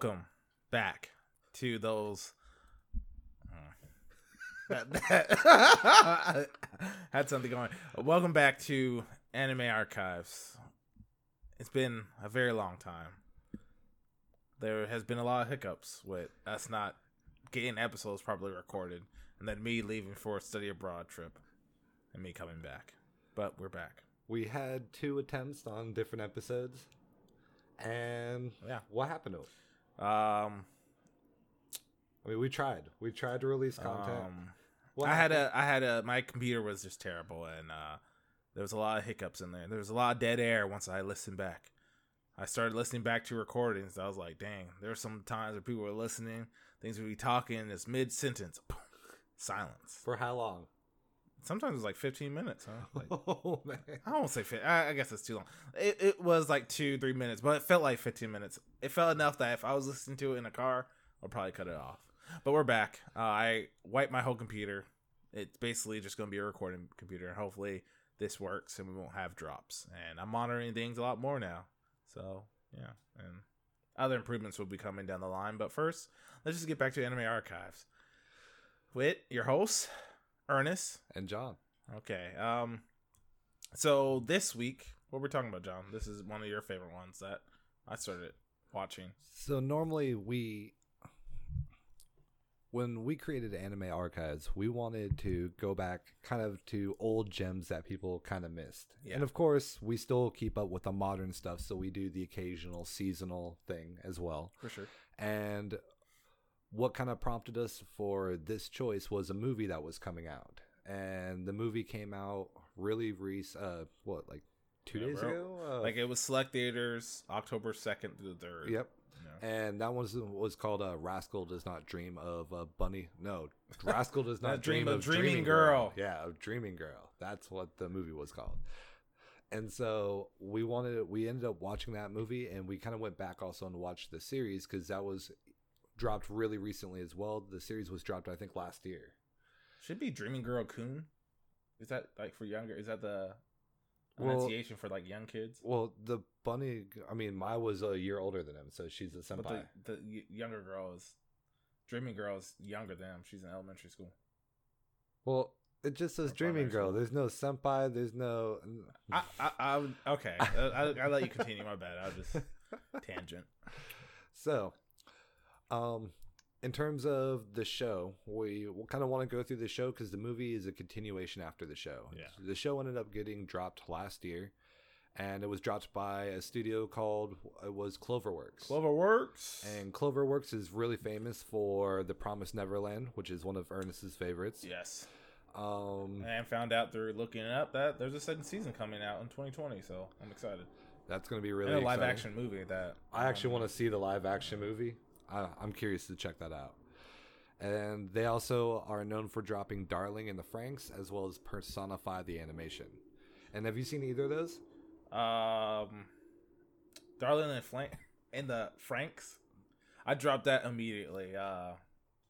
Welcome back to those. uh, that, that- had something going. Welcome back to Anime Archives. It's been a very long time. There has been a lot of hiccups with us not getting episodes properly recorded, and then me leaving for a study abroad trip, and me coming back. But we're back. We had two attempts on different episodes, and Yeah. what happened to it? Um, I mean, we tried. We tried to release content. um, I had a I had a my computer was just terrible and uh there was a lot of hiccups in there. There was a lot of dead air once I listened back. I started listening back to recordings. I was like, dang, there were some times where people were listening, things would be talking, it's mid sentence, silence. for how long? Sometimes it's like 15 minutes, huh? Like, oh man. I won't say 15. I, I guess it's too long. It, it was like two, three minutes, but it felt like 15 minutes. It felt enough that if I was listening to it in a car, I'll probably cut it off. But we're back. Uh, I wiped my whole computer. It's basically just going to be a recording computer. Hopefully, this works and we won't have drops. And I'm monitoring things a lot more now. So, yeah. And other improvements will be coming down the line. But first, let's just get back to Anime Archives. With your host, Ernest. And John. Okay. Um so this week, what we're talking about, John? This is one of your favorite ones that I started watching. So normally we when we created anime archives, we wanted to go back kind of to old gems that people kind of missed. Yeah. And of course, we still keep up with the modern stuff, so we do the occasional seasonal thing as well. For sure. And what kind of prompted us for this choice was a movie that was coming out. And the movie came out really recent, uh, what, like two Yeah, days bro. ago? Uh, Like it was select theaters October 2nd through the 3rd. Yep. Yeah. And that was was called uh, "Rascal Does Not Dream of a Bunny." No, Rascal does not dream, dream of Dreaming Dreaming Girl. Yeah, of Dreaming Girl. That's what the movie was called. And so we wanted, we ended up watching that movie, and we kind of went back also and watched the series because that was dropped really recently as well. The series was dropped, I think, last year. Should be Dreaming Girl Coon. Is that like for younger? Is that the Well- pronunciation for like young kids? Well, the bunny, I mean, Mai was a year older than him, so she's a senpai. But the, the younger girl is Dreaming Girl is younger than him. She's in elementary school. well, it just says Dreaming Girl. There's no senpai. There's no. I I, I okay. I, I, I let you continue. My bad. I'll just tangent. So, um, in terms of the show, we kind of want to go through the show because the movie is a continuation after the show. Yeah. The show ended up getting dropped last year, and it was dropped by a studio called it was Cloverworks. Cloverworks. and Cloverworks is really famous for The Promised Neverland, which is one of Ernest's favorites. yes. Um, And found out through looking it up that there's a second season coming out in 2020, so I'm excited. that's going to be really and a live exciting. action movie that I actually want to see the live action movie. I, I'm curious to check that out. And they also are known for dropping Darling and the Franxx as well as Persona 5 the animation. And have you seen either of those? Um, Darling and Flank the Franxx. I dropped that immediately. Uh,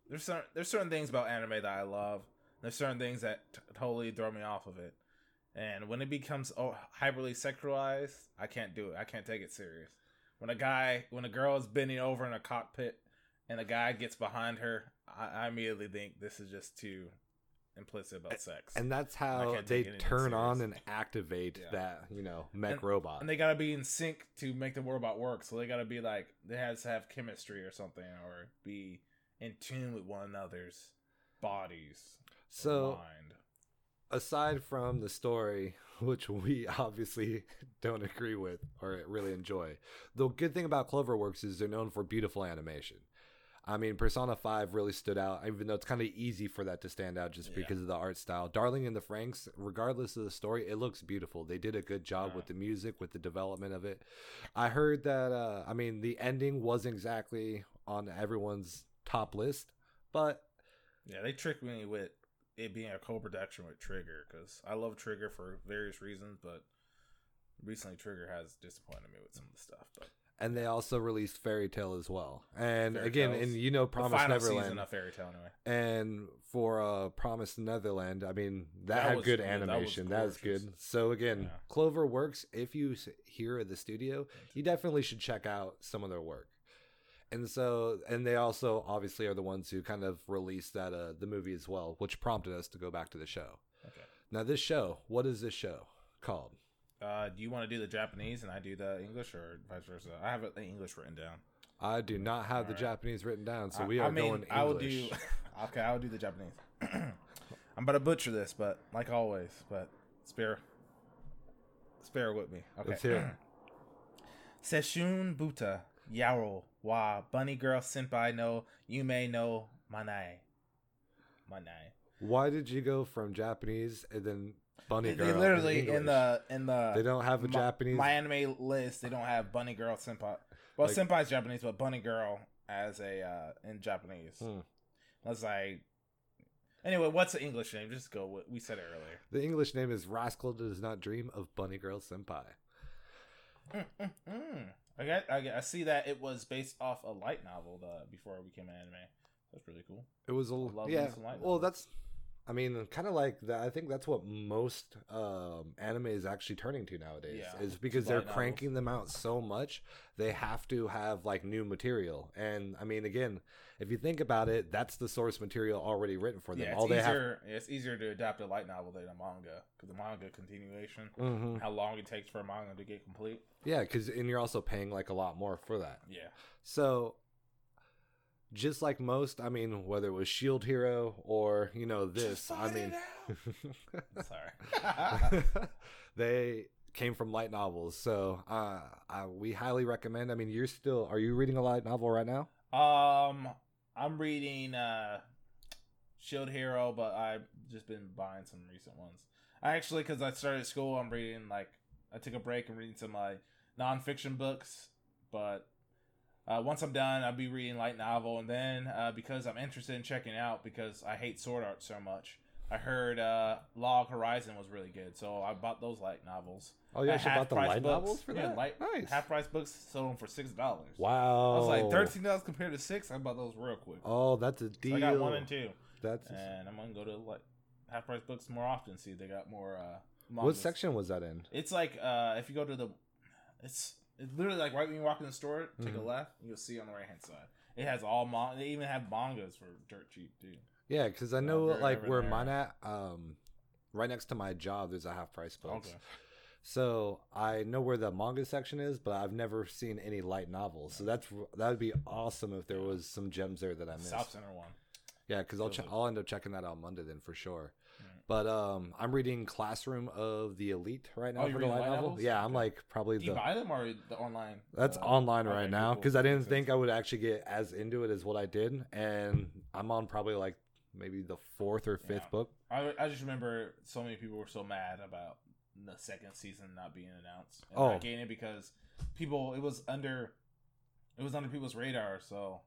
there's certain there's certain things about anime that I love. There's certain things that t- totally throw me off of it. And when it becomes oh, hyperly sexualized, I can't do it. I can't take it serious. When a guy, when a girl is bending over in a cockpit and a guy gets behind her, I, I immediately think this is just too implicit about sex. And that's how they turn on and activate Yeah. that, you know, mech And- robot. and they gotta be in sync to make the robot work. So they gotta be like they has to have chemistry or something, or be in tune with one another's bodies. so, mind. aside from the story, which we obviously don't agree with or really enjoy, the good thing about Cloverworks is they're known for beautiful animation. I mean, Persona 5 really stood out, even though it's kind of easy for that to stand out just Yeah. because of the art style. Darling in the Franxx, regardless of the story, it looks beautiful. They did a good job Yeah. with the music, with the development of it. I heard that, uh, I mean, the ending wasn't exactly on everyone's top list, but yeah, they tricked me with it being a co-production with Trigger because I love Trigger for various reasons, but recently Trigger has disappointed me with some of the stuff. But and they also released Fairy Tail as well. And Fairy again, Tale's and you know, Promise Neverland. of Fairy Tail anyway. And for uh, Promise Neverland, I mean that, That had was- good yeah, that was animation. That was good. So again, Yeah. Clover works. If you hear the studio, you definitely should check out some of their work. And so, and they also obviously are the ones who kind of released that uh the movie as well, which prompted us to go back to the show. Okay. Now, this show, what is this show called? Uh, do you want to do the Japanese and I do the English, or vice versa? I have the English written down. I do not have the Alright. Japanese written down, so I- we I are mean, going English. I will do. Okay, I will do the Japanese. I'm about to butcher this, but like always, but spare, spare with me. Okay. Let's hear it. Seshun Buta Yaro wa Bunny Girl Senpai no Yume no Manai. Manai. Why did you go from Japanese and then bunny girl? they in literally in English? the in the They don't have a my, Japanese. my anime list. They don't have Bunny Girl Senpai. Well, Like- Senpai's Japanese, but Bunny Girl as a uh in Japanese. Hmm. That's like. Anyway, what's the English name? Just go. With, we said it earlier. The English name is Rascal Does Not Dream of Bunny Girl Senpai. Mm, mm, mm. I get, I get, I see that it was based off a light novel the, before it became an anime. That's really cool. It was a love yeah. Well, novels. that's. I mean, kind of like that. I think that's what most um, anime is actually turning to nowadays. Yeah, is because they're novels. cranking them out so much, they have to have like new material. And I mean, again, if you think about it, that's the source material already written for them. Yeah, it's All they have. easier. It's easier to adapt a light novel than a manga because the manga continuation, Mhm. how long it takes for a manga to get complete. Yeah, because and you're also paying like a lot more for that. Yeah, So, just like most, I mean, whether it was Shield Hero or you know this, I mean, Sorry. they came from light novels. So, uh, I, we highly recommend. I mean, you're still are you reading a light novel right now? um, I'm reading uh, Shield Hero, but I've just been buying some recent ones. I actually, because I started school, I'm reading like I took a break and reading some like nonfiction books. But uh, once I'm done, I'll be reading light novel, and then uh, because I'm interested in checking out because I hate sword art so much. I heard uh, Log Horizon was really good, so I bought those light novels. Oh, you At bought the light books. novels for yeah, that? Light, nice. Half price books sold them for six dollars. wow. I was like thirteen dollars compared to six. I bought those real quick. Oh, that's a So deal. I got one and two, That's and I'm gonna go to like half price books more often. See they got more. uh what section was that in? It's like uh if you go to the, it's it's literally like right when you walk in the store, take Mhm. a left, you'll see on the right hand side. It has all manga. They even have mangas for dirt cheap, dude. Yeah, because I know they're like where mine at, um, right next to my job, there's a half price books. Okay. So I know where the manga section is, but I've never seen any light novels. So that's that would be awesome if there was some gems there that I missed. South Center one. Yeah, because I'll ch- I'll end up checking that out Monday then for sure. But um, I'm reading Classroom of the Elite right now Oh, for the light novel. novels? Yeah, I'm like probably Do you the buy them or the online? that's uh, online right now cool. because I didn't think. I would actually get as into it as what I did, and I'm on probably like maybe the fourth or fifth Yeah. book. I, I just remember so many people were so mad about the second season not being announced and Oh. getting it because people it was under it was under people's radar. So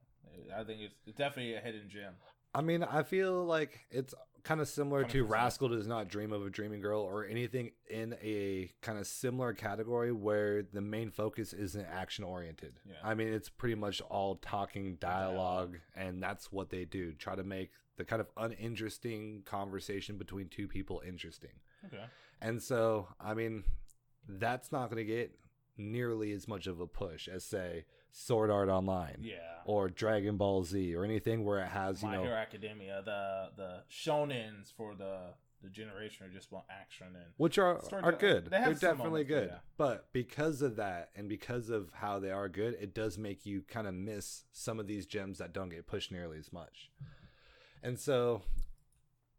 I think it's definitely a hidden gem. I mean, I feel like it's kind of similar to 100%. Rascal Does Not Dream of a Dreaming Girl or anything in a kind of similar category where the main focus isn't action oriented. Yeah. I mean, it's pretty much all talking dialogue, and that's what they do. Try to make the kind of uninteresting conversation between two people interesting. Okay. And so, I mean, that's not going to get nearly as much of a push as, say, Sword Art Online Yeah. or Dragon Ball Z or anything where it has, you My know, Hero Academia, the the shonens for the the generation are just want action and which are Story- are good. They They're definitely moments, good. yeah. But because of that and because of how they are good, it does make you kind of miss some of these gems that don't get pushed nearly as much. And so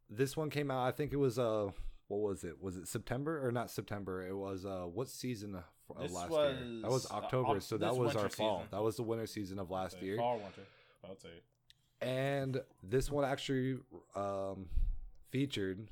this one came out, I think it was uh what was it? Was it September or not September? It was uh what season of This last year? That was was, uh, October, so that was our fall. season. That was the winter season of last year. fall winter. I'll say And this one actually um, featured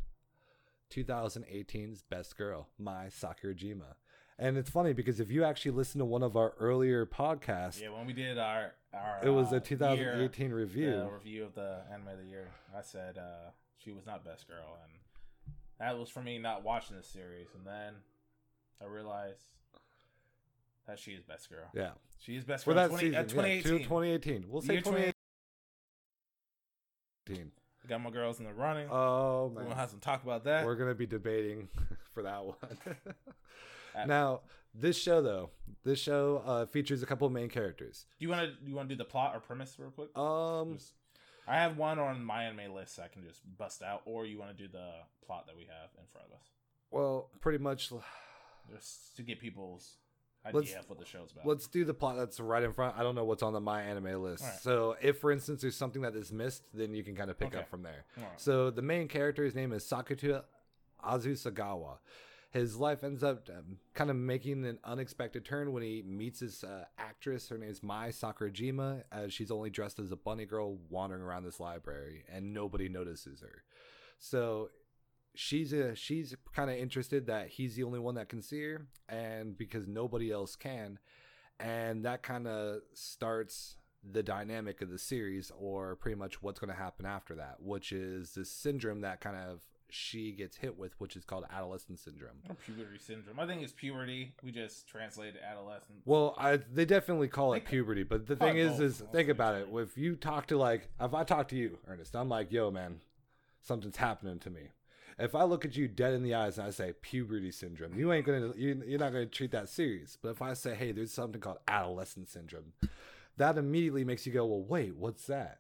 2018's Best Girl, Mai Sakurajima. And it's funny because if you actually listen to one of our earlier podcasts, yeah. When we did our our it was uh, a 2018 year, review. review of the anime of the year. I said uh, she was not best girl, and that was for me not watching the series. And then I realized that she is best girl. Yeah. She is best For girl. that 20, season, uh, yeah, 2018. 2018. We'll say Year 2018. got my girls in the running. Oh We're gonna have some talk about that. we're gonna be debating for that one. Uh, now, this show though, this show uh, features a couple of main characters. Do you want to do you want to do the plot or premise real quick? Um, Just- I have one on my anime list I can just bust out, or you want to do the plot that we have in front of us, well, pretty much. just to get people's Let's- idea of what the show's about. Let's do the plot that's right in front. I don't know what's on the my anime list. Alright. So, if for instance there's something that is missed, then you can kind of pick Okay. up from there. Alright. So the main character's name is Sakuta Azusagawa. His life ends up um, kind of making an unexpected turn when he meets this uh, actress. Her name's Mai Sakurajima, as she's only dressed as a bunny girl wandering around this library, and nobody notices her. So she's a, she's kind of interested that he's the only one that can see her, and because nobody else can, and that kind of starts the dynamic of the series or pretty much what's going to happen after that which is this syndrome that kind of she gets hit with which is called adolescent syndrome Or puberty syndrome. I think it's puberty. We just translated adolescence. well I, they definitely call it puberty but the thing is is think about it if you talk to like if i talk to you ernest i'm like yo man something's happening to me if i look at you dead in the eyes and i say puberty syndrome you ain't gonna you, you're not gonna treat that serious but if i say hey there's something called adolescent syndrome that immediately makes you go well wait what's that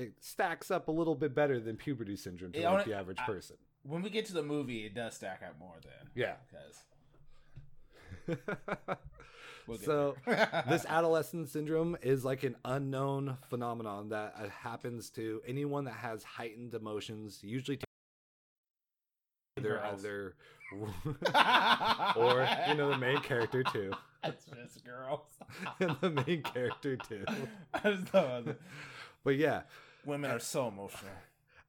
it stacks up a little bit better than puberty syndrome to like the average I- person when we get to the movie, it does stack up more then. yeah Because we'll So, this adolescent syndrome is like an unknown phenomenon that happens to anyone that has heightened emotions, usually to either either or you know the main character too, it's just girls. and the main character too. I just love it. But yeah, Women are so emotional.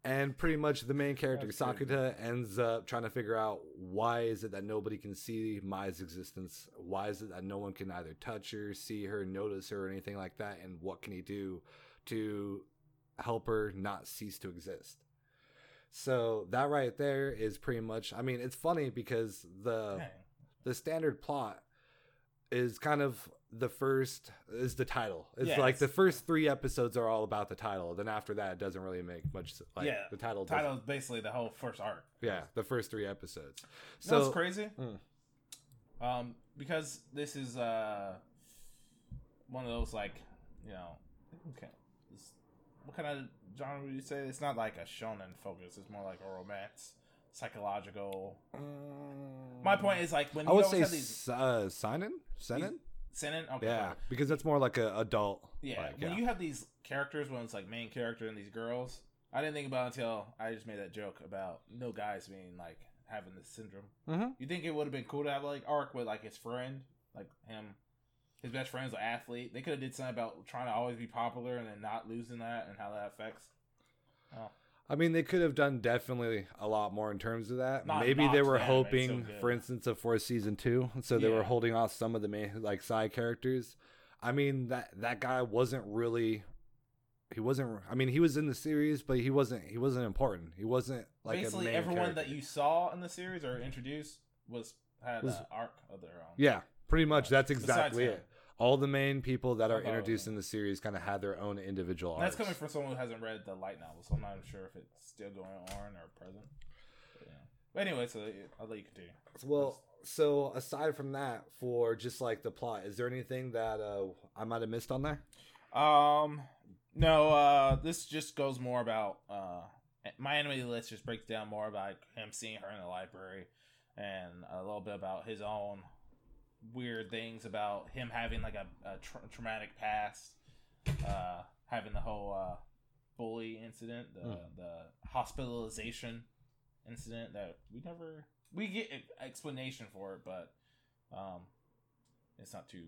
and pretty much the main character That's. Sakuta ends up trying to figure out why is it that nobody can see Mai's existence? Why is it that no one can either touch her, see her, notice her, or anything like that? And what can he do to help her not cease to exist? So that right there is pretty much. I mean, it's funny because the Dang. the standard plot is kind of the first is the title. It's Yeah, like it's- the first three episodes are all about the title. Then after that, it doesn't really make much. Like, Yeah, the title. Title is basically the whole first arc. Yeah, the first three episodes. So it's crazy. Mm. Um, because this is uh one of those like you know, okay, what kind of genre would you say? It's not like a shonen focus. It's more like a romance, psychological. My point is like when I would say have these uh, Seinen. Seinen. Okay, Yeah, because that's more like a adult. yeah. like, when yeah. you have these characters, when it's like main character and these girls, I didn't think about it until I just made that joke about no guys being like having this syndrome. Mhm. You think it would have been cool to have like arc with like his friend, like him, his best friend's an athlete. They could have did something about trying to always be popular and then not losing that and how that affects. Oh, I mean, they could have done definitely a lot more in terms of that. Not Maybe they were hoping, so for instance, of for season two, so they were holding off some of the main like side characters. I mean that that guy wasn't really. He wasn't. I mean, he was in the series, but he wasn't. He wasn't important. He wasn't like basically everyone character. that you saw in the series or introduced was had Was- an arc of their own. Yeah, pretty much. Yeah. That's exactly it. All the main people that are introduced in the series kind of had their own individual And that's coming from someone who hasn't read the light novel, so I'm not sure if it's still going on or present. But, yeah. but anyway, so I'll let you continue. Well, so aside from that, for just like the plot, is there anything that uh, I might have missed on there? Um, no. Uh, this just goes more about uh, my anime list just breaks down more about him seeing her in the library, and a little bit about his own weird things about him having like a, a tra- traumatic past, uh, having the whole uh, bully incident, the Hmm. the hospitalization incident that we never we get e- explanation for it, but um, it's not too.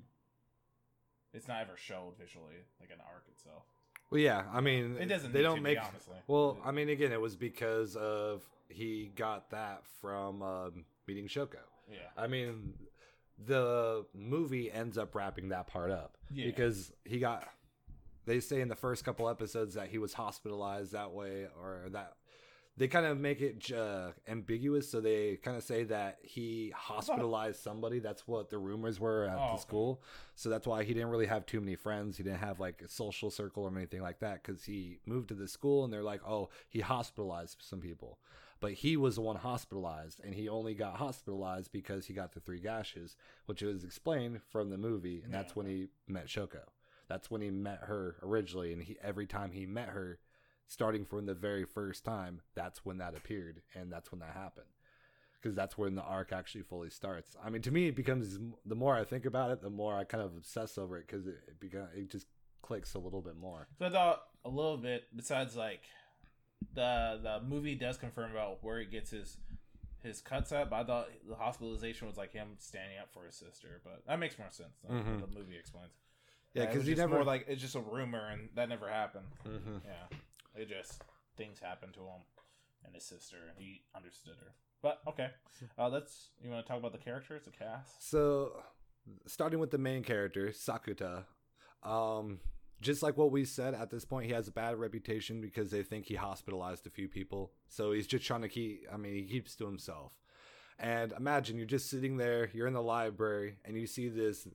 It's not ever showed visually like an arc itself. Well, yeah, I mean, It doesn't. They don't to make. Honestly. Well, I mean, again, it was because of he got that from um, meeting Shoko. yeah. I mean, the movie ends up wrapping that part up Yeah. because he got. They say in the first couple episodes that he was hospitalized that way, or that they kind of make it uh, ambiguous. So they kind of say that he hospitalized somebody. That's what the rumors were at Oh, the okay. school. So that's why he didn't really have too many friends. He didn't have like a social circle or anything like that because he moved to the school and they're like, oh, he hospitalized some people. But he was the one hospitalized, and he only got hospitalized because he got the three gashes, which was explained from the movie, and that's when he met Shoko. That's when he met her originally, and he every time he met her, starting from the very first time, that's when that appeared, and that's when that happened. Because that's when the arc actually fully starts. I mean, to me, it becomes the more I think about it, the more I kind of obsess over it because it it, beca- it just clicks a little bit more. So I thought a little bit. Besides, like the the movie does confirm about where he gets his his cuts at, but I thought the hospitalization was like him standing up for his sister. But that makes more sense than Mhm. the movie explains. Yeah, because was he never more like it's just a rumor, and that never happened. Mhm. Yeah, it just things happened to him and his sister, and he understood her. But okay, uh, let's you want to talk about the characters, the cast. So, starting with the main character, Sakuta, um, just like what we said at this point, he has a bad reputation because they think he hospitalized a few people. So he's just trying to keep, I mean, he keeps to himself. And imagine you're just sitting there, you're in the library, and you see this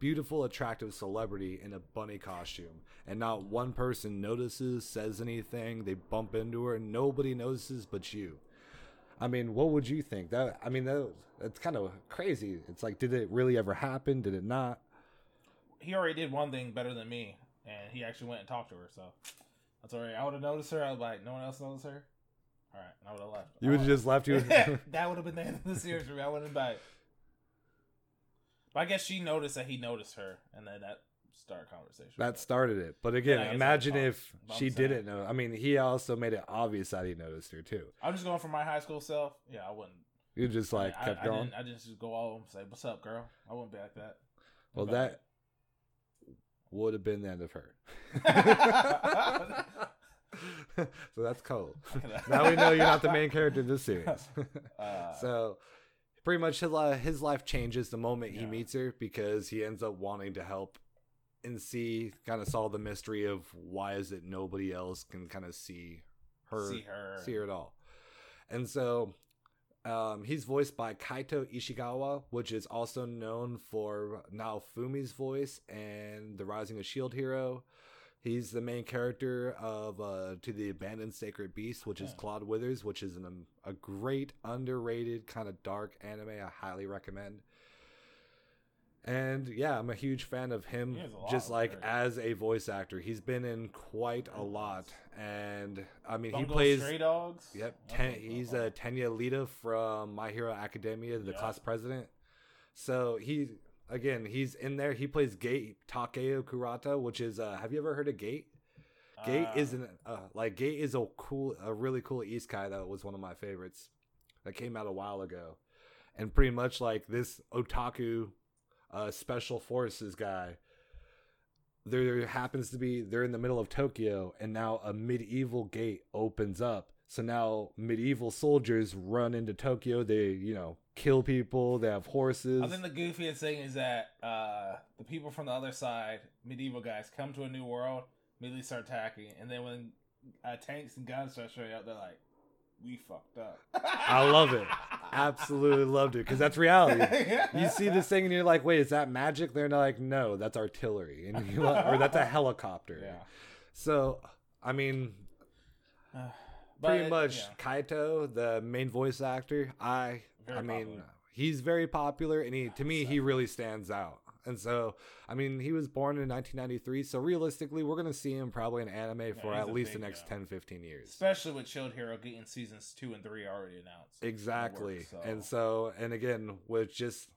beautiful, attractive celebrity in a bunny costume. And not one person notices, says anything. They bump into her, and nobody notices but you. I mean, what would you think? That I mean, that that's kind of crazy. It's like, did it really ever happen? Did it not? He already did one thing better than me, and he actually went and talked to her. So that's all right. I would have noticed her. I was like, no one else noticed her. All right, I would have left. You would have just left. You. that would have been the end of the series for me. I wouldn't have. But I guess she noticed that he noticed her, and then that started conversation. that started it. But again, Yeah, imagine that's if I'm she saying. didn't know. I mean, he also made it obvious that he noticed her too. I'm just going for my high school self. Yeah, I wouldn't. You just like I, kept I, going. I didn't, I just go all and say, "What's up, girl?" I wouldn't be like that. well, that would have been the end of her. so that's cold. now we know you're not the main character of this series. Uh, so pretty much his, li- his life changes the moment he meets her because he ends up wanting to help and see kind of solve the mystery of why is it nobody else can kind of see her see her. see her at all and so um, he's voiced by kaito ishikawa which is also known for naofumi's voice and the rising of shield hero He's the main character of uh, To the Abandoned Sacred Beast, which is Claude Withers, which is an, a great, underrated, kind of dark anime I highly recommend. And yeah, I'm a huge fan of him, He has a lot just like very- as a voice actor. He's been in quite a lot. And I mean, he plays. Stray Dogs. Yep, ten, he's a uh, Tenya Iida from My Hero Academia, the Yeah. class president. So he again, he's in there. He plays Gate Takeo Kurata, which is uh, have you ever heard of Gate? Gate uh, is an uh, like Gate is a cool, a really cool East Isekai that was one of my favorites that came out a while ago, and pretty much like this otaku, uh, special forces guy. There happens to be they're in the middle of Tokyo, and now a medieval gate opens up. So now medieval soldiers run into Tokyo. They you know kill people. They have horses. I think the goofiest thing is that uh, the people from the other side, medieval guys, come to a new world, immediately start attacking, and then when uh, tanks and guns start showing up, they're like, "We fucked up." I love it. Absolutely loved it because that's reality. you see this thing and you're like, wait, is that magic? They're like, no, that's artillery, and you or that's a helicopter. Yeah. So, I mean, But pretty it- much yeah. Kaito, the main voice actor. I, Very I mean, popular. he's very popular, and he to me he really stands out. And so, I mean, he was born in 1993. So realistically, we're gonna see him probably in anime for at least the next yeah. 10, 15 years. especially with Shield Hero getting seasons two and three already announced. Exactly. Works, so- And so, and again, with just,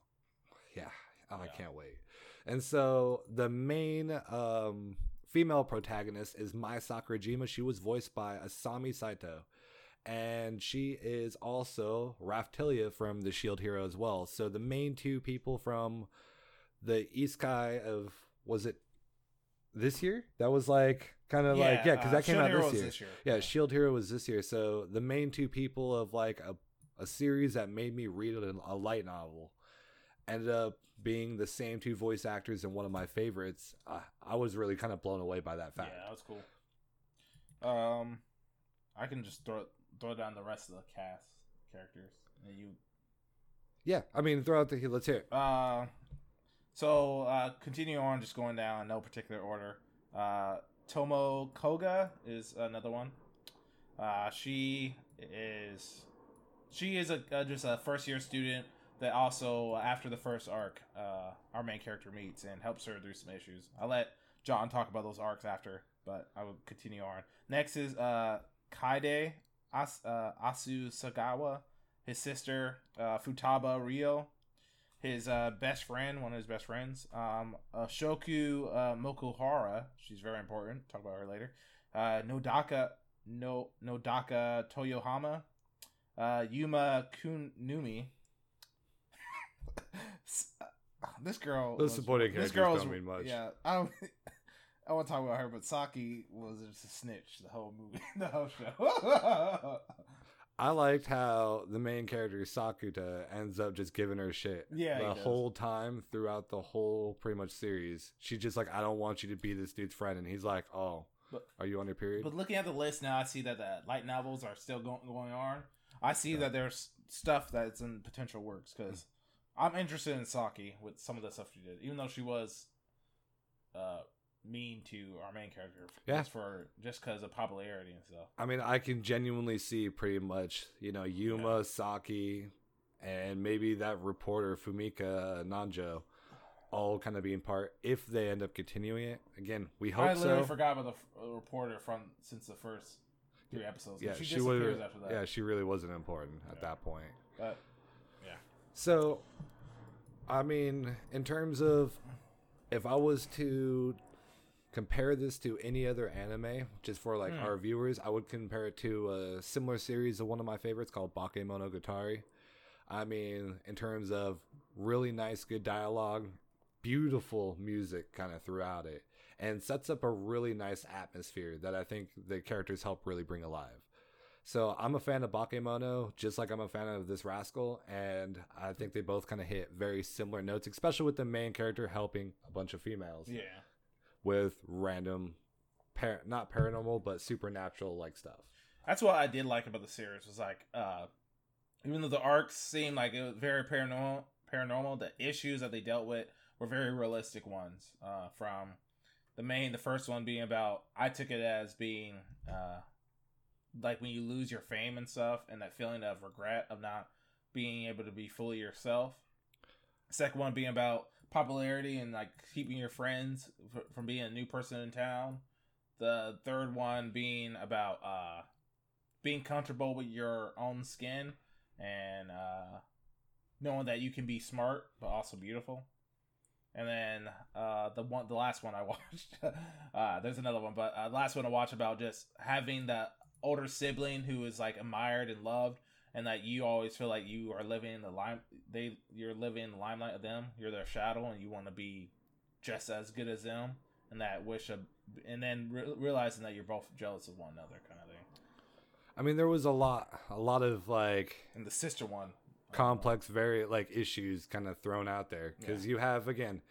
yeah, oh, I can't wait. And so, the main um, female protagonist is Mai Sakurajima. She was voiced by Asami Seto. And she is also Raphtalia from the Shield Hero as well. So, the main two people from the East Isekai of, was it this year? That was like, kind of like, yeah, because uh, that came Shield out Hero this year. this year. Yeah, Shield Hero was this year. So the main two people of like a, a series that made me read a, a light novel ended up being the same two voice actors and one of my favorites. Uh, I was really kind of blown away by that fact. Yeah, that was cool. Um, I can just throw throw down the rest of the cast characters. And you Yeah, I mean, throw out the let's hear it. uh, so uh, continue on, just going down, no particular order. Uh, Tomo Koga is another one. Uh, she is she is a uh, just a first year student that also after the first arc, uh, our main character meets and helps her through some issues. I'll let John talk about those arcs after, but I will continue on. Next is uh, Kaede As- uh, Asu Sagawa, his sister uh, Futaba Rio, his uh, best friend, one of his best friends, um, uh, Shoko uh, Mokuhara. She's very important. Talk about her later. Uh, Nodoka No Nodoka Toyohama, uh, Yuma Kunimi. Uh, this girl. Those was- supporting this characters girl's- don't mean much. Yeah, I don't. I want to talk about her, but Saki was just a snitch the whole movie, the whole show. I liked how the main character Sakuta ends up just giving her shit Yeah, the whole time throughout the whole pretty much series. She's just like, I don't want you to be this dude's friend, and he's like, Oh, But- are you on your period? But looking at the list now, I see that the light novels are still going going on. I see that there's stuff that's in potential works because I'm interested in Saki with some of the stuff she did, even though she was uh, mean to our main character. Yeah. just for just because of popularity and stuff. I mean, I can genuinely see pretty much, you know, Yuma, Saki, and maybe that reporter Fumika Nanjo all kind of being part if they end up continuing it. Again, we hope so. I literally so. forgot about the uh, reporter from since the first three episodes. yeah, she, she disappears was. after that. Yeah, she really wasn't important at Yeah. that point. but yeah. So, I mean, in terms of if I was to compare this to any other anime, just for like Hmm. our viewers, I would compare it to a similar series of one of my favorites called Bakemonogatari. I mean, in terms of really nice, good dialogue, beautiful music kind of throughout it, and sets up a really nice atmosphere that I think the characters help really bring alive. So I'm a fan of Bakemono, just like I'm a fan of this Rascal, and I think they both kind of hit very similar notes, especially with the main character helping a bunch of females yeah, with random, par- not paranormal, but supernatural like stuff. that's what I did like about the series was like, uh, even though the arcs seemed like it was very paranormal, paranormal, the issues that they dealt with were very realistic ones. Uh, from the main, the first one being about, I took it as being, uh, like when you lose your fame and stuff, and that feeling of regret of not being able to be fully yourself. Second one being about popularity and like keeping your friends f- from being a new person in town. The third one being about uh, being comfortable with your own skin and uh, knowing that you can be smart but also beautiful. And then uh, the one, the last one I watched, uh, there's another one, but uh, last one I watched about just having the older sibling who is like admired and loved, and that you always feel like you are living in the lime. They you're living in the limelight of them. You're their shadow, and you want to be just as good as them. And that wish of, and then re- realizing that you're both jealous of one another, kind of thing. I mean, there was a lot, a lot of like And the sister one, complex, very like issues kind of thrown out there because you have again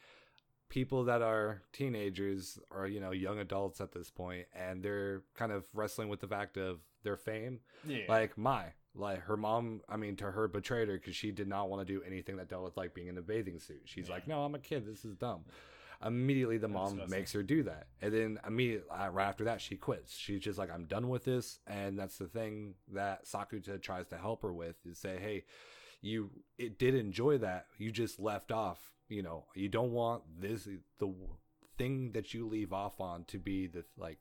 people that are teenagers or you know young adults at this point, and they're kind of wrestling with the fact of their fame. yeah, Like my, like her mom. I mean, to her betrayed her because she did not want to do anything that dealt with like being in a bathing suit. She's Yeah. like, no, I'm a kid. This is dumb. Immediately, the That's mom disgusting. makes her do that, and then immediately uh, right after that, she quits. She's just like, I'm done with this, and that's the thing that Sakuta tries to help her with is say, hey, you it did enjoy that. You just left off. You know, you don't want this the thing that you leave off on to be the like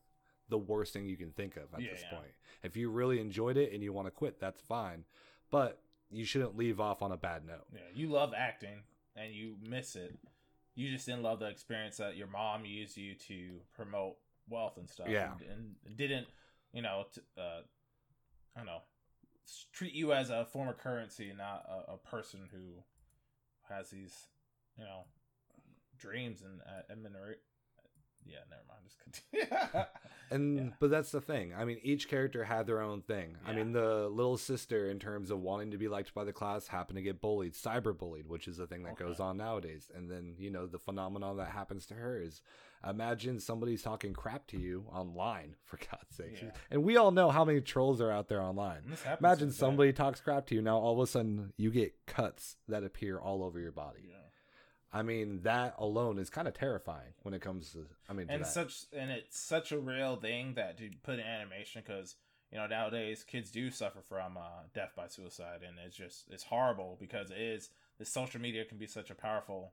the worst thing you can think of at Yeah, this yeah. point. If you really enjoyed it and you want to quit, that's fine. But you shouldn't leave off on a bad note. Yeah, you love acting and you miss it. You just didn't love the experience that your mom used you to promote wealth and stuff. Yeah. and, and didn't, you know, t- uh, I don't know, treat you as a form of currency, not a, a person who has these, you know, dreams and uh, admira- Yeah, never mind. Just continue. And Yeah. but that's the thing. I mean, each character had their own thing. I mean, the little sister, in terms of wanting to be liked by the class, happened to get bullied, cyber bullied, which is a thing that goes on nowadays. And then you know the phenomenon that happens to her is, imagine somebody's talking crap to you online for God's sake. Yeah. And we all know how many trolls are out there online. Imagine somebody talks crap to you. Now all of a sudden you get cuts that appear all over your body. I mean, that alone is kind of terrifying when it comes to. I mean, and that. such and it's such a real thing that to put in animation because you know nowadays kids do suffer from uh, death by suicide and it's just it's horrible because it is the social media can be such a powerful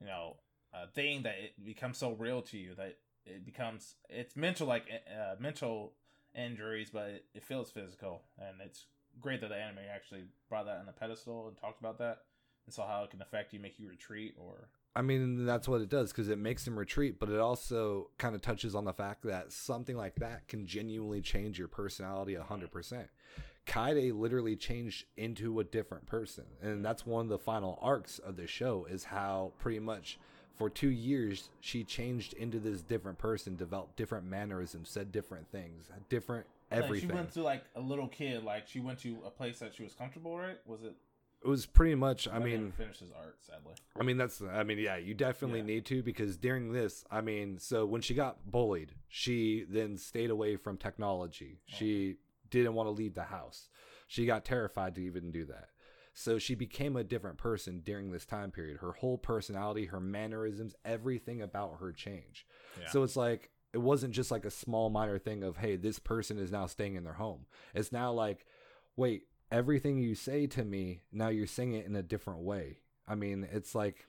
you know uh, thing that it becomes so real to you that it becomes it's mental like uh, mental injuries but it, it feels physical and it's great that the anime actually brought that on the pedestal and talked about that and saw how it can affect you make you retreat or I mean, that's what it does because it makes them retreat, but it also kind of touches on the fact that something like that can genuinely change your personality 100%. Kaede literally changed into a different person. And that's one of the final arcs of the show is how pretty much for two years she changed into this different person, developed different mannerisms, said different things, different everything. Like she went to like a little kid, like she went to a place that she was comfortable, right? Was it? It was pretty much, I never mean, finished his art, sadly. I mean, that's, I mean, yeah, you definitely Yeah. need to because during this, I mean, so when she got bullied, she then stayed away from technology. Oh. She didn't want to leave the house. She got terrified to even do that. So she became a different person during this time period. Her whole personality, her mannerisms, everything about her changed. Yeah. So it's like, it wasn't just like a small minor thing of, hey, this person is now staying in their home. It's now like, wait, everything you say to me, now you're saying it in a different way. I mean, it's like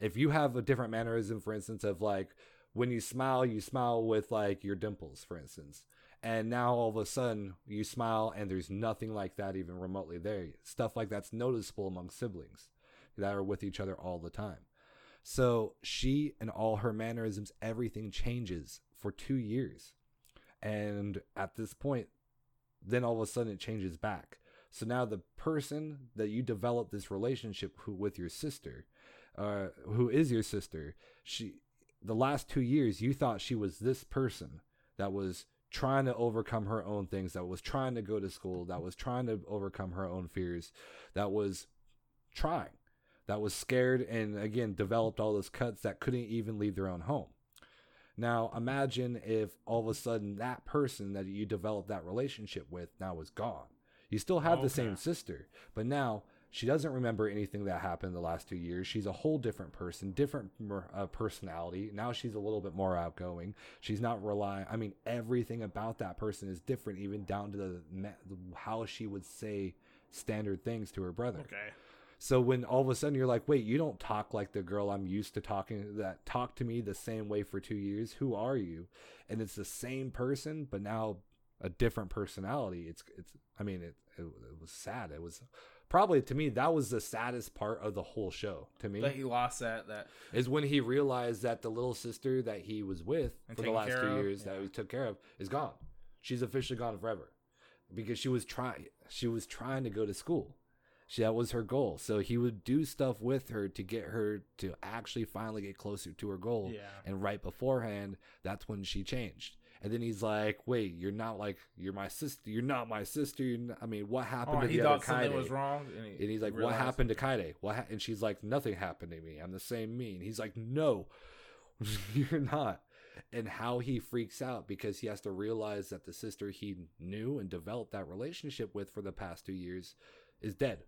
if you have a different mannerism, for instance, of like when you smile, you smile with like your dimples, for instance. And now all of a sudden you smile and there's nothing like that even remotely there. Stuff like that's noticeable among siblings that are with each other all the time. So she and all her mannerisms, everything changes for two years. And at this point, then all of a sudden it changes back. So now the person that you develop this relationship with your sister, uh, who is your sister, she, the last two years, you thought she was this person that was trying to overcome her own things, that was trying to go to school, that was trying to overcome her own fears, that was trying, that was scared, and again, developed all those cuts that couldn't even leave their own home. Now, imagine if all of a sudden that person that you developed that relationship with now is gone. You still have the same sister, but now she doesn't remember anything that happened the last two years. She's a whole different person, different uh, personality. Now she's a little bit more outgoing. She's not relying. I mean, everything about that person is different, even down to the how she would say standard things to her brother. Okay. So when all of a sudden you're like, wait, you don't talk like the girl I'm used to talking that talked to me the same way for two years. Who are you? And it's the same person, but now a different personality. It's it's. I mean, it it, it was sad. It was probably to me that was the saddest part of the whole show. To me, That he lost that. That is when he realized that the little sister that he was with for the last two of, years that he took care of is gone. She's officially gone forever because she was trying. She was trying to go to school. She, that was her goal. So he would do stuff with her to get her to actually finally get closer to her goal. Yeah. And right beforehand, that's when she changed. And then he's like, "Wait, you're not like you're my sister. You're not my sister. You're not, I mean, what happened oh, to he the other thought something Kaede?" was wrong, and, he, And he's like, "What happened to Kaede? What?" Ha-? And she's like, "Nothing happened to me. I'm the same me." And he's like, "No, you're not." And how he freaks out because he has to realize that the sister he knew and developed that relationship with for the past two years is dead.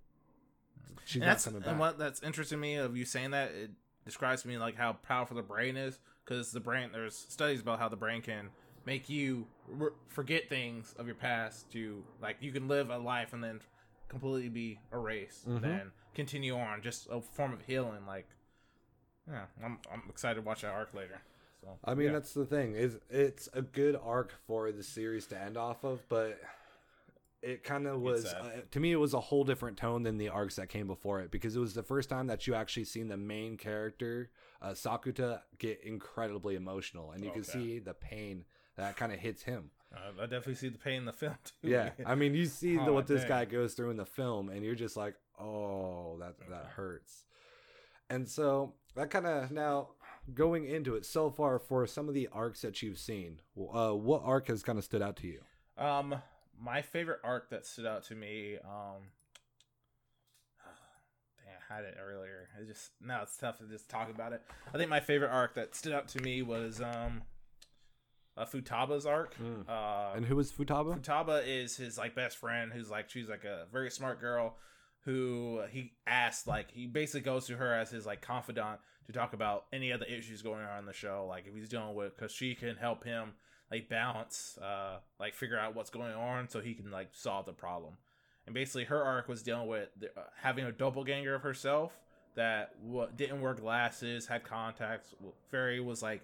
She's and not that's coming back. and what that's interesting to me of you saying that it describes to me like how powerful the brain is because the brain there's studies about how the brain can make you re- forget things of your past to like you can live a life and then completely be erased Mhm. then continue on just a form of healing like yeah i'm, I'm excited to watch that arc later so I mean, yeah. that's the thing. Is it's a good arc for the series to end off of, but it kind of was uh, to me. It was a whole different tone than the arcs that came before it because it was the first time that you actually seen the main character uh, Sakuta get incredibly emotional, and you can see the pain that kind of hits him. Uh, i definitely see the pain in the film too Yeah, I mean, you see the, Oh, what this dang. guy goes through in the film, and you're just like, oh, that that hurts. And so that kind of now going into it so far for some of the arcs that you've seen, uh, what arc has kind of stood out to you? Um, my favorite arc that stood out to me, um, dang, I had it earlier. It just now it's tough to just talk about it. I think my favorite arc that stood out to me was um, uh, Futaba's arc. Mm. Uh, And who is Futaba? Futaba is his like best friend, who's like she's like a very smart girl, who he asked like he basically goes to her as his like confidant to talk about any of the issues going on in the show, like if he's dealing with, because she can help him like balance, uh, like figure out what's going on so he can like solve the problem. And basically, her arc was dealing with the, uh, having a doppelganger of herself that what didn't wear glasses, had contacts. Fairy was like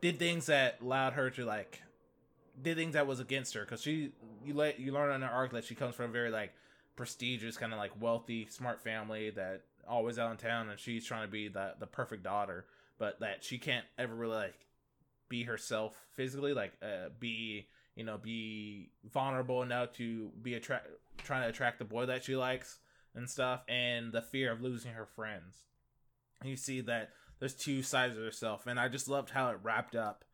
did things that allowed her to like did things that was against her because she you let you learn in her arc that she comes from a very like prestigious kind of like wealthy smart family that always out in town and she's trying to be the the perfect daughter but that she can't ever really like be herself physically like uh, be you know be vulnerable enough to be attract trying to attract the boy that she likes and stuff and the fear of losing her friends. You see that there's two sides of herself and i just loved how it wrapped up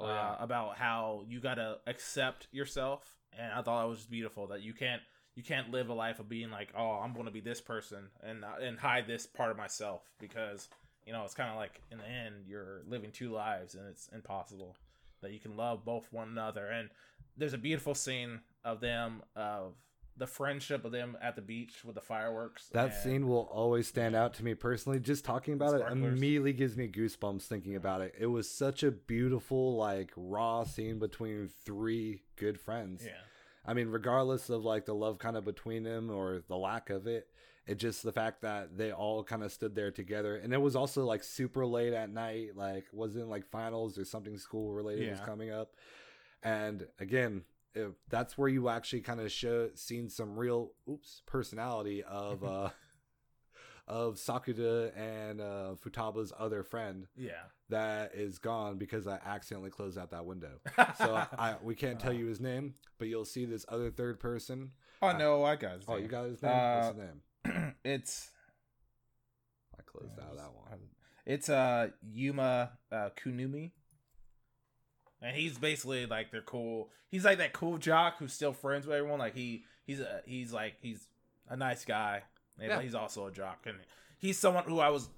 Oh, yeah. uh, about how you gotta accept yourself and i thought it was just beautiful that you can't you can't live a life of being like oh i'm gonna be this person and uh, and hide this part of myself because you know it's kind of like in the end you're living two lives and it's impossible that you can love both one another and there's a beautiful scene of them of the friendship of them at the beach with the fireworks That scene will always stand out to me personally. Just talking about it immediately gives me goosebumps thinking about it. It was such a beautiful, like, raw scene between three good friends. yeah I mean, regardless of like the love kind of between them or the lack of it, it just the fact that they all kind of stood there together. And it was also like super late at night, like wasn't like finals or something school related was coming up. And again, if that's where you actually kind of show seen some real oops personality of uh of Sakuta and uh Futaba's other friend yeah that is gone because I accidentally closed out that window. So I, we can't tell you his name, but you'll see this other third person. oh no i got his Oh, you got his name? Uh, What's his name? it's I closed out that one. It's uh Yuma uh, Kunimi. And he's basically like they're cool. He's like that cool jock who's still friends with everyone. Like he he's a he's like he's a nice guy. And Yeah. he's also a jock, and he's someone who I was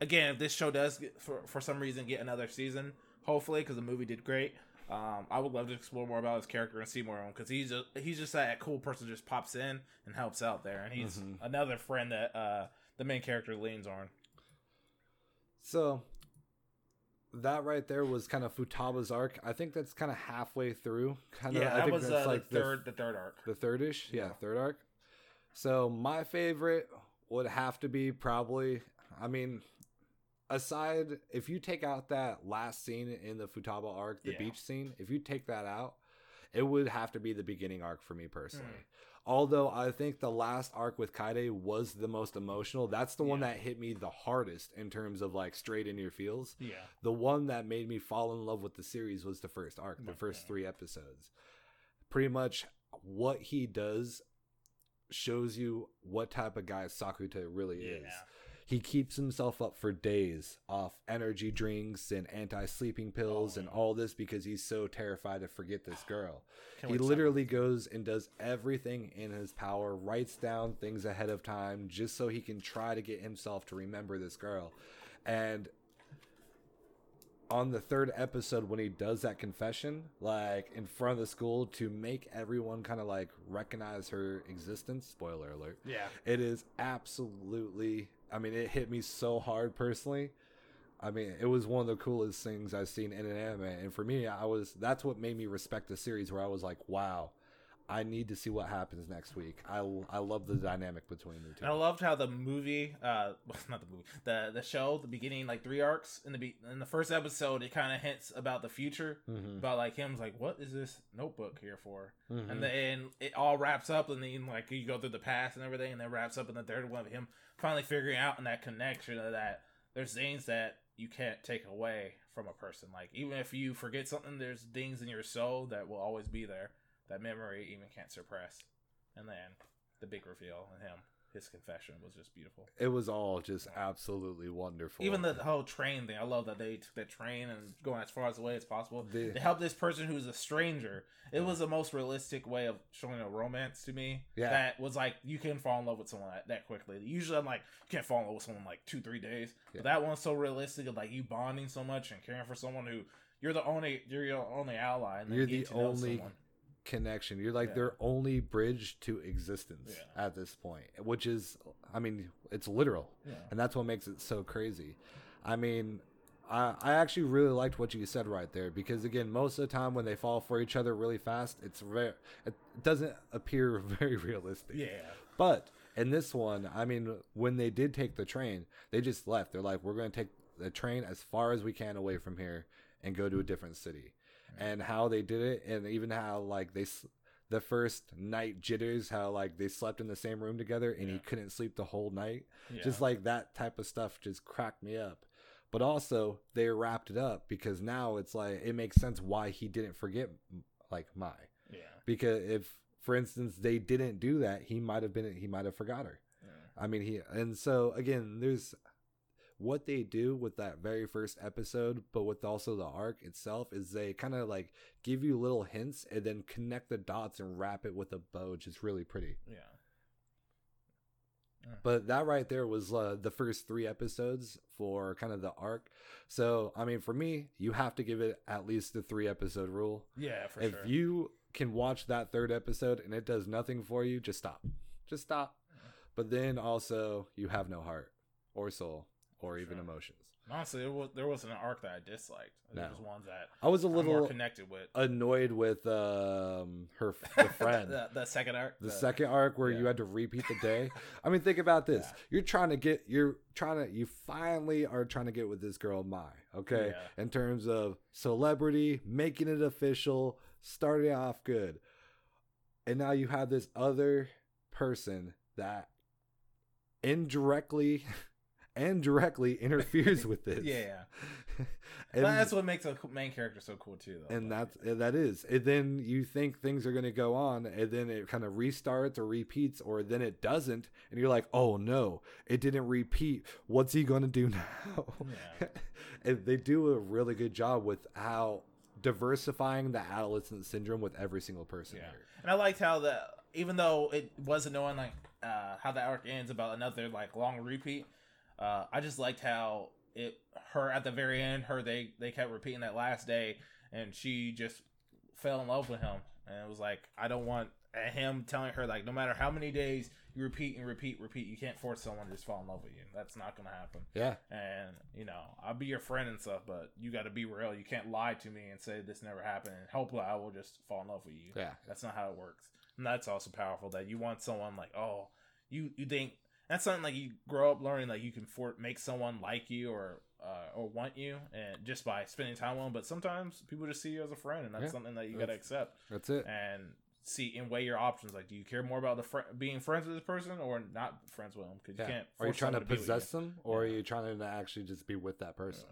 again. If this show does get, for for some reason get another season, hopefully because the movie did great. Um, I would love to explore more about his character and see more of him because he's a, he's just that cool person just pops in and helps out there, and he's Mhm. another friend that uh, the main character leans on. So that right there was kind of Futaba's arc. I think that's kind of halfway through. Kind of. yeah, I that think was uh, like the third the third arc. the third-ish. Yeah, Yeah. third arc. So my favorite would have to be probably. I mean, aside if you take out that last scene in the Futaba arc, the Yeah. beach scene, if you take that out, it would have to be the beginning arc for me personally. Mm. Although I think the last arc with Kaede was the most emotional. That's the one that hit me the hardest in terms of like straight in your feels. Yeah, The one that made me fall in love with the series was the first arc, the Okay. first three episodes. Pretty much what he does shows you what type of guy Sakuta really is. He keeps himself up for days off energy drinks and anti sleeping pills Oh, and all this because he's so terrified to forget this girl. He literally goes and does everything in his power, writes down things ahead of time just so he can try to get himself to remember this girl. And on the third episode, when he does that confession, like in front of the school to make everyone kind of like recognize her existence, spoiler alert, Yeah, it is absolutely, I mean, it hit me so hard personally. I mean, it was one of the coolest things I've seen in an anime, and for me, I was that's what made me respect the series. Where I was like, "Wow, I need to see what happens next week." I I love the dynamic between the two. and I loved how the movie, uh, not the movie, the the show, the beginning, like three arcs in the be- in the first episode, it kind of hints about the future, Mhm. about like him's like, what is this notebook here for? Mhm. And then it all wraps up, and then like you go through the past and everything, and then wraps up in the third one of him finally figuring out in that connection of that there's things that you can't take away from a person. Like even if you forget something, there's things in your soul that will always be there. That memory even can't suppress. And then the big reveal in him. his confession was just beautiful. It was all just absolutely wonderful. Even the whole train thing, I love that they took that train and going as far as away as possible The- to help this person who's a stranger. It was the most realistic way of showing a romance to me. Yeah. that was like you can fall in love with someone that, that quickly. Usually, I'm like you can't fall in love with someone like two three days. Yeah. But that one's so realistic of like you bonding so much and caring for someone who you're the only you're your only ally. And You're the get to know only- someone. Connection. You're like Yeah. their only bridge to existence Yeah. at this point, which is, I mean, it's literal, Yeah. and that's what makes it so crazy. I mean, I, I actually really liked what you said right there because again, most of the time when they fall for each other really fast, it's very, it doesn't appear very realistic. Yeah. But in this one, I mean, when they did take the train, they just left. They're like, we're going to take the train as far as we can away from here and go to a different city. And how they did it, and even how like they, the first night jitters, how like they slept in the same room together and he couldn't sleep the whole night. Yeah. Just like that type of stuff just cracked me up. But also they wrapped it up because now it's like it makes sense why he didn't forget like Mai yeah. because if for instance they didn't do that he might have been he might have forgot her yeah. i mean he and so again there's what they do with that very first episode but with also the arc itself is they kind of like give you little hints and then connect the dots and wrap it with a bow which is really pretty Yeah. but that right there was uh, the first three episodes for kind of the arc so i mean for me you have to give it at least the three episode rule Yeah, for if sure. you can watch that third episode and it does nothing for you, just stop. Just stop. But then also, you have no heart or soul or even Sure. emotions. Honestly, there, was, there wasn't an arc that I disliked. There No. was ones that I was a little connected with. annoyed with um her the friend. the, the second arc. The second arc where you had to repeat the day. I mean, think about this. Yeah. You're trying to get, you're trying to, you finally are trying to get with this girl, Mai, okay? Yeah. In terms of celebrity, making it official, starting off good. And now you have this other person that indirectly and directly interferes with this. Yeah. and, that's what makes a main character so cool too, though. and that's that is and then you think things are going to go on and then it kind of restarts or repeats or then it doesn't and you're like oh no it didn't repeat what's he going to do now Yeah. and they do a really good job with how diversifying the adolescent syndrome with every single person yeah. here And I liked how the even though it wasn't knowing like uh, how the arc ends about another like long repeat, uh, I just liked how it her at the very end her they they kept repeating that last day and she just fell in love with him. And it was like I don't want him telling her like no matter how many days you repeat and repeat repeat you can't force someone to just fall in love with you. That's not gonna happen. Yeah. And you know i'll be your friend and stuff but you got to be real. You can't lie to me and say this never happened. And hopefully i will just fall in love with you. Yeah. That's not how it works. And that's also powerful that you want someone like oh you you think that's something like you grow up learning like you can for make someone like you or uh, or want you and just by spending time with them but sometimes people just see you as a friend and that's Yeah, something that you got to accept. that's it. And see and weigh your options like do you care more about the fr- being friends with this person or not friends with them because yeah. you can't are you trying to with possess them or are you trying to actually just be with that person?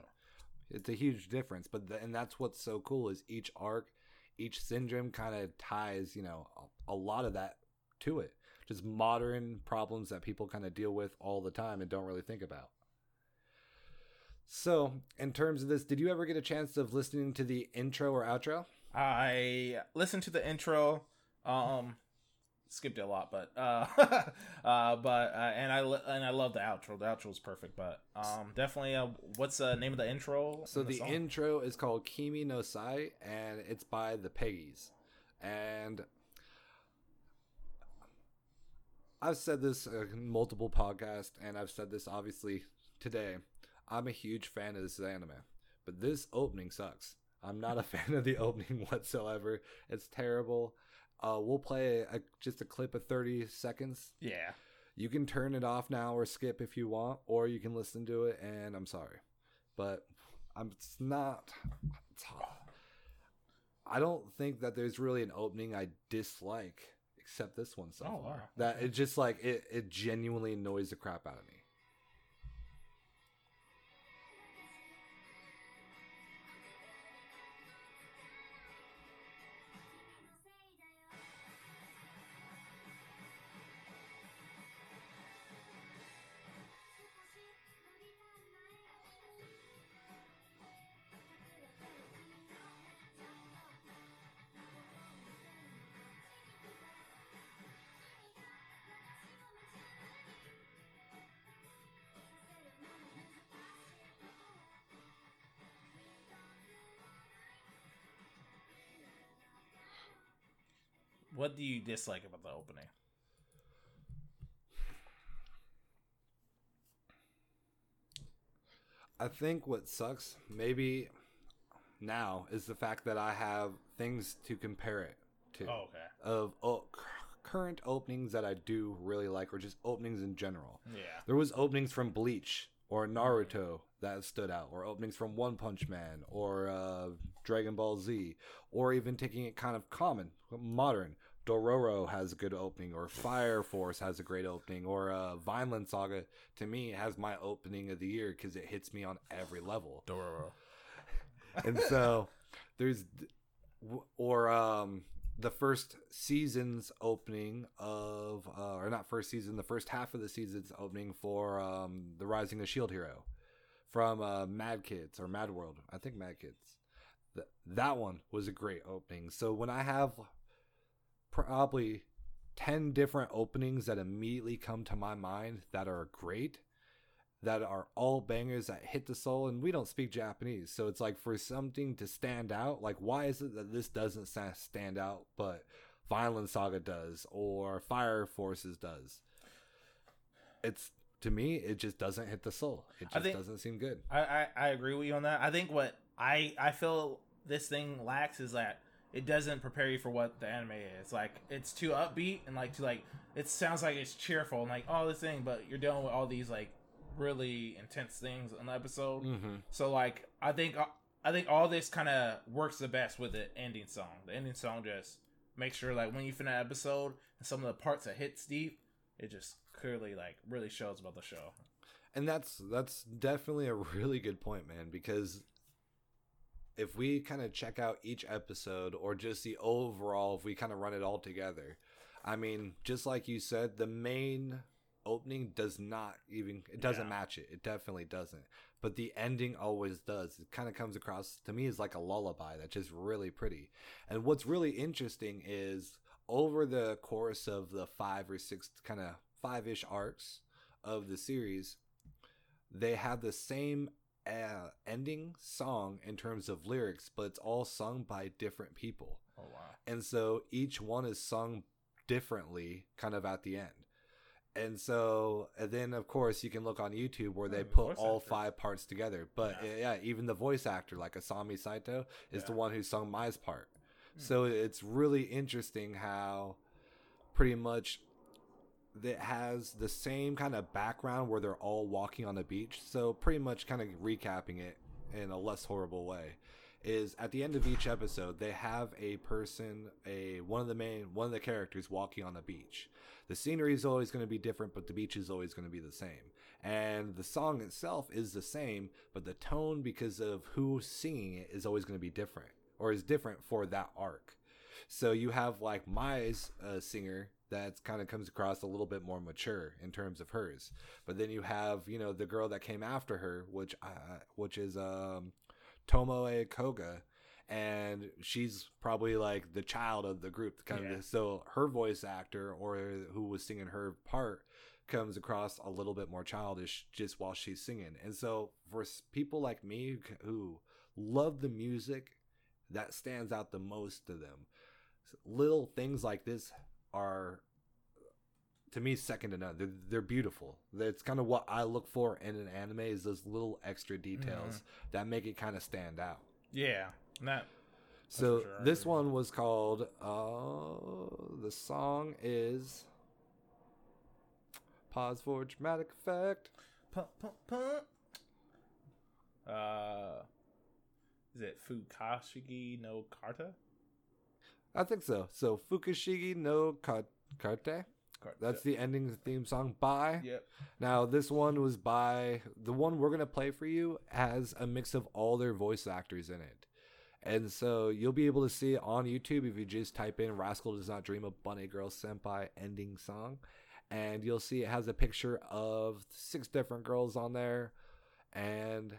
Yeah. it's a huge difference but the, and that's what's so cool is each arc each syndrome kind of ties you know a, a lot of that to it just modern problems that people kind of deal with all the time and don't really think about so in terms of this did you ever get a chance of listening to the intro or outro I listened to the intro, um, skipped it a lot, but uh, uh, but uh, and I and I love the outro. The outro is perfect, but um, definitely. Uh, what's the name of the intro? so in the song? intro is called kimi no sei and it's by the peggies and I've said this uh, in multiple podcasts, and I've said this obviously today. I'm a huge fan of this anime, but this opening sucks. I'm not a fan of the opening whatsoever. It's terrible. Uh, we'll play a, just a clip of 30 seconds. yeah, You can turn it off now or skip if you want, or you can listen to it. And I'm sorry, but I'm it's not. It's, I don't think that there's really an opening I dislike except this one so Oh, far. wow. That it just like it it genuinely annoys the crap out of me. What do you dislike about the opening? I think what sucks maybe now is the fact that I have things to compare it to Oh, okay. of oh, c- current openings that I do really like, or just openings in general. Yeah. There was openings from Bleach or Naruto that stood out, or openings from One Punch Man or uh, Dragon Ball Z, or even taking it kind of common, modern. Dororo has a good opening, or Fire Force has a great opening, or uh, Vinland Saga to me has my opening of the year because it hits me on every level. Dororo. and so there's or um the first season's opening of uh, or not first season the first half of the season's opening for um the rising of shield hero from uh mad kids or mad world i think mad kids. Th- that one was a great opening. So when i have probably 10 different openings that immediately come to my mind that are great that are all bangers that hit the soul and we don't speak japanese so it's like for something to stand out like why is it that this doesn't stand out but Vinland saga does or fire forces does? It's to me it just doesn't hit the soul. It just think- doesn't seem good. I, I I agree with you on that. I think what I I feel this thing lacks is that it doesn't prepare you for what the anime is. Like it's too upbeat and like to like it sounds like it's cheerful and like all this thing, but you're dealing with all these like really intense things in the episode. mm-hmm. So like I think uh, I think all this kind of works the best with the ending song. The ending song just makes sure like when you finish an episode and some of the parts that hits deep, it just clearly like really shows about the show. and that's that's definitely a really good point man because if we kind of check out each episode or just the overall if we kind of run it all together. I mean just like you said the main opening does not even it doesn't Yeah. match it. It definitely doesn't. But the ending always does. It kind of comes across to me as like a lullaby that's just really pretty. And what's really interesting is over the course of the five or six kind of five-ish arcs of the series they have the same uh, ending song in terms of lyrics, but it's all sung by different people. Oh wow. And so each one is sung differently kind of at the end. And so, and then of course you can look on YouTube where they Oh, the put all actors. five parts together. But Yeah. yeah. even the voice actor, like Asami Seto, is the one who sung Mai's part. Hmm. So it's really interesting how pretty much that has the same kind of background where they're all walking on the beach. So pretty much kind of recapping it in a less horrible way is at the end of each episode they have a person a one of the main one of the characters walking on the beach the scenery is always going to be different but the beach is always going to be the same and the song itself is the same but the tone because of who's singing it is always going to be different or is different for that arc so you have like Mai's uh, singer that kind of comes across a little bit more mature in terms of hers, but then you have you know the girl that came after her, which uh, which is um, Tomoe Koga, and she's probably like the child of the group, kind Yeah. of. So her voice actor or who was singing her part comes across a little bit more childish just while she's singing, and so for people like me who- who love the music, that stands out the most to them little things like this are to me second to none they're, they're beautiful that's kind of what i look for in an anime is those little extra details that make it kind of stand out Yeah. That so sure, this one was called uh the song is pause for dramatic effect pump pump pump. Uh, is it Fukashigi no Karte? I think so so fukashigi no Ka- Karte. That's the ending theme song by Yep. Now, this one was by the one we're going to play for you has a mix of all their voice actors in it. And so you'll be able to see it on YouTube if you just type in Rascal Does Not Dream of Bunny Girl Senpai ending song. And you'll see it has a picture of six different girls on there. And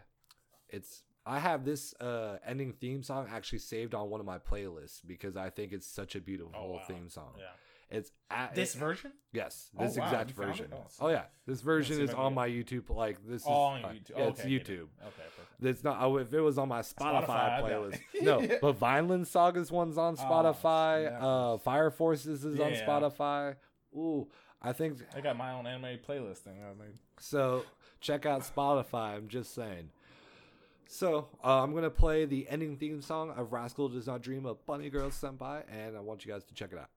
it's, I have this uh, ending theme song actually saved on one of my playlists because I think it's such a beautiful Oh, wow. theme song. Yeah. It's at, This it- version? Yes, Oh, this wow, exact you version. Oh, Oh yeah, this version is on my YouTube. Like this is All on uh, YouTube. Yeah, Oh, it's okay, I get it. YouTube. Okay, perfect. It's not. Oh, if it was on my Spotify, Spotify, playlist, no. But Vinland Saga's one's on Oh, Spotify. yeah. uh, Fire Forces is on Spotify. Ooh, I think I got my own anime playlist thing. I made. so. Check out Spotify. I'm just saying. So uh, I'm gonna play the ending theme song of Rascal Does Not Dream of Bunny Girl Senpai, and I want you guys to check it out.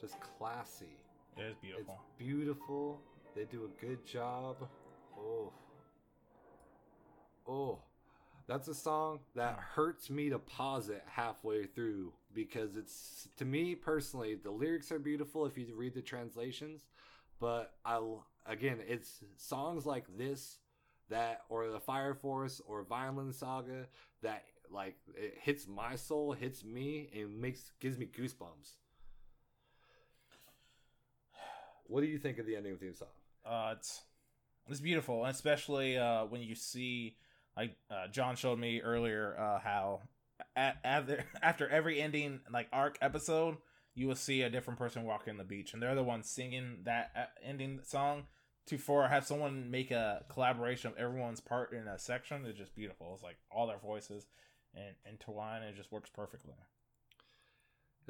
Just classy. It is beautiful. It's beautiful. They do a good job. Oh. Oh. That's a song that hurts me to pause it halfway through because it's to me personally the lyrics are beautiful if you read the translations, but I again it's songs like this that or the Fire Force or Vinland Saga that like it hits my soul, hits me, and makes gives me goosebumps. What do you think of the ending theme song? Uh, it's it's beautiful, especially uh, when you see like uh, John showed me earlier uh, how at, after after every ending like arc episode, you will see a different person walking the beach, and they're the ones singing that uh, ending song. To for have someone make a collaboration of everyone's part in a section is just beautiful. It's like all their voices and intertwine, and it just works perfectly.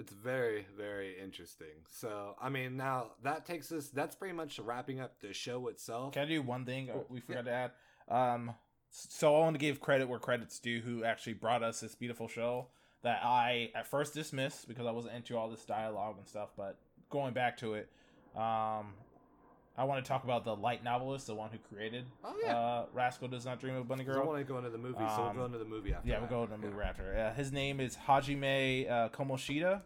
It's very, very interesting. So, I mean, now that takes us, that's pretty much wrapping up the show itself. Can I do one thing uh, Oh, we forgot to add? Um, so I want to give credit where credit's due. Who actually brought us this beautiful show that I at first dismissed because I wasn't into all this dialogue and stuff. But going back to it, um, I want to talk about the light novelist, the one who created Oh, yeah. uh, Rascal Does Not Dream of Bunny 'Cause I Girl. want to go into the movie, so we'll Um, go into the movie after. Yeah, we'll go into the movie Yeah. after. Uh, his name is Hajime uh, Kamoshida.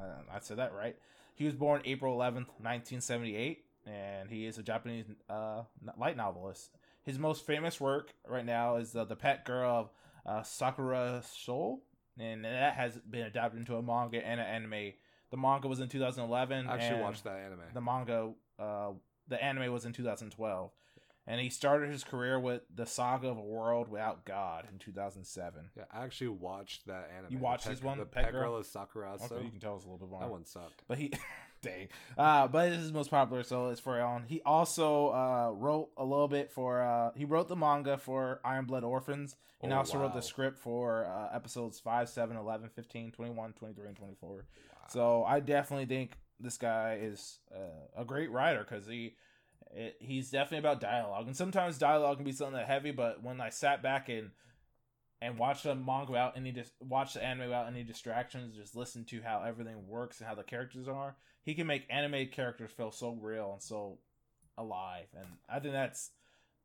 Uh, I said that right. He was born April 11th, 1978, and he is a Japanese uh, light novelist. His most famous work right now is uh, The Pet Girl of uh, Sakurasou, and that has been adapted into a manga and an anime. The manga was in 2011. I actually watched that anime. the manga uh the anime was in 2012 and he started his career with the saga of a world without god in 2007 yeah, I actually watched that anime. You watched this one, The Pet Pet Girl? Girl of Sakura. okay, you can tell us a little bit more that one sucked. but he dang uh but this is most popular so it's for on he also uh wrote a little bit for uh he wrote the manga for iron blood orphans and Oh, also wrote the script for uh episodes 5 7 11 15 21 23 and 24 So I definitely think this guy is uh, a great writer because he it, he's definitely about dialogue, and sometimes dialogue can be something that heavy. But when I sat back and and watched the manga without any dis- watch the anime without any distractions, just listen to how everything works and how the characters are, he can make animated characters feel so real and so alive. And I think that's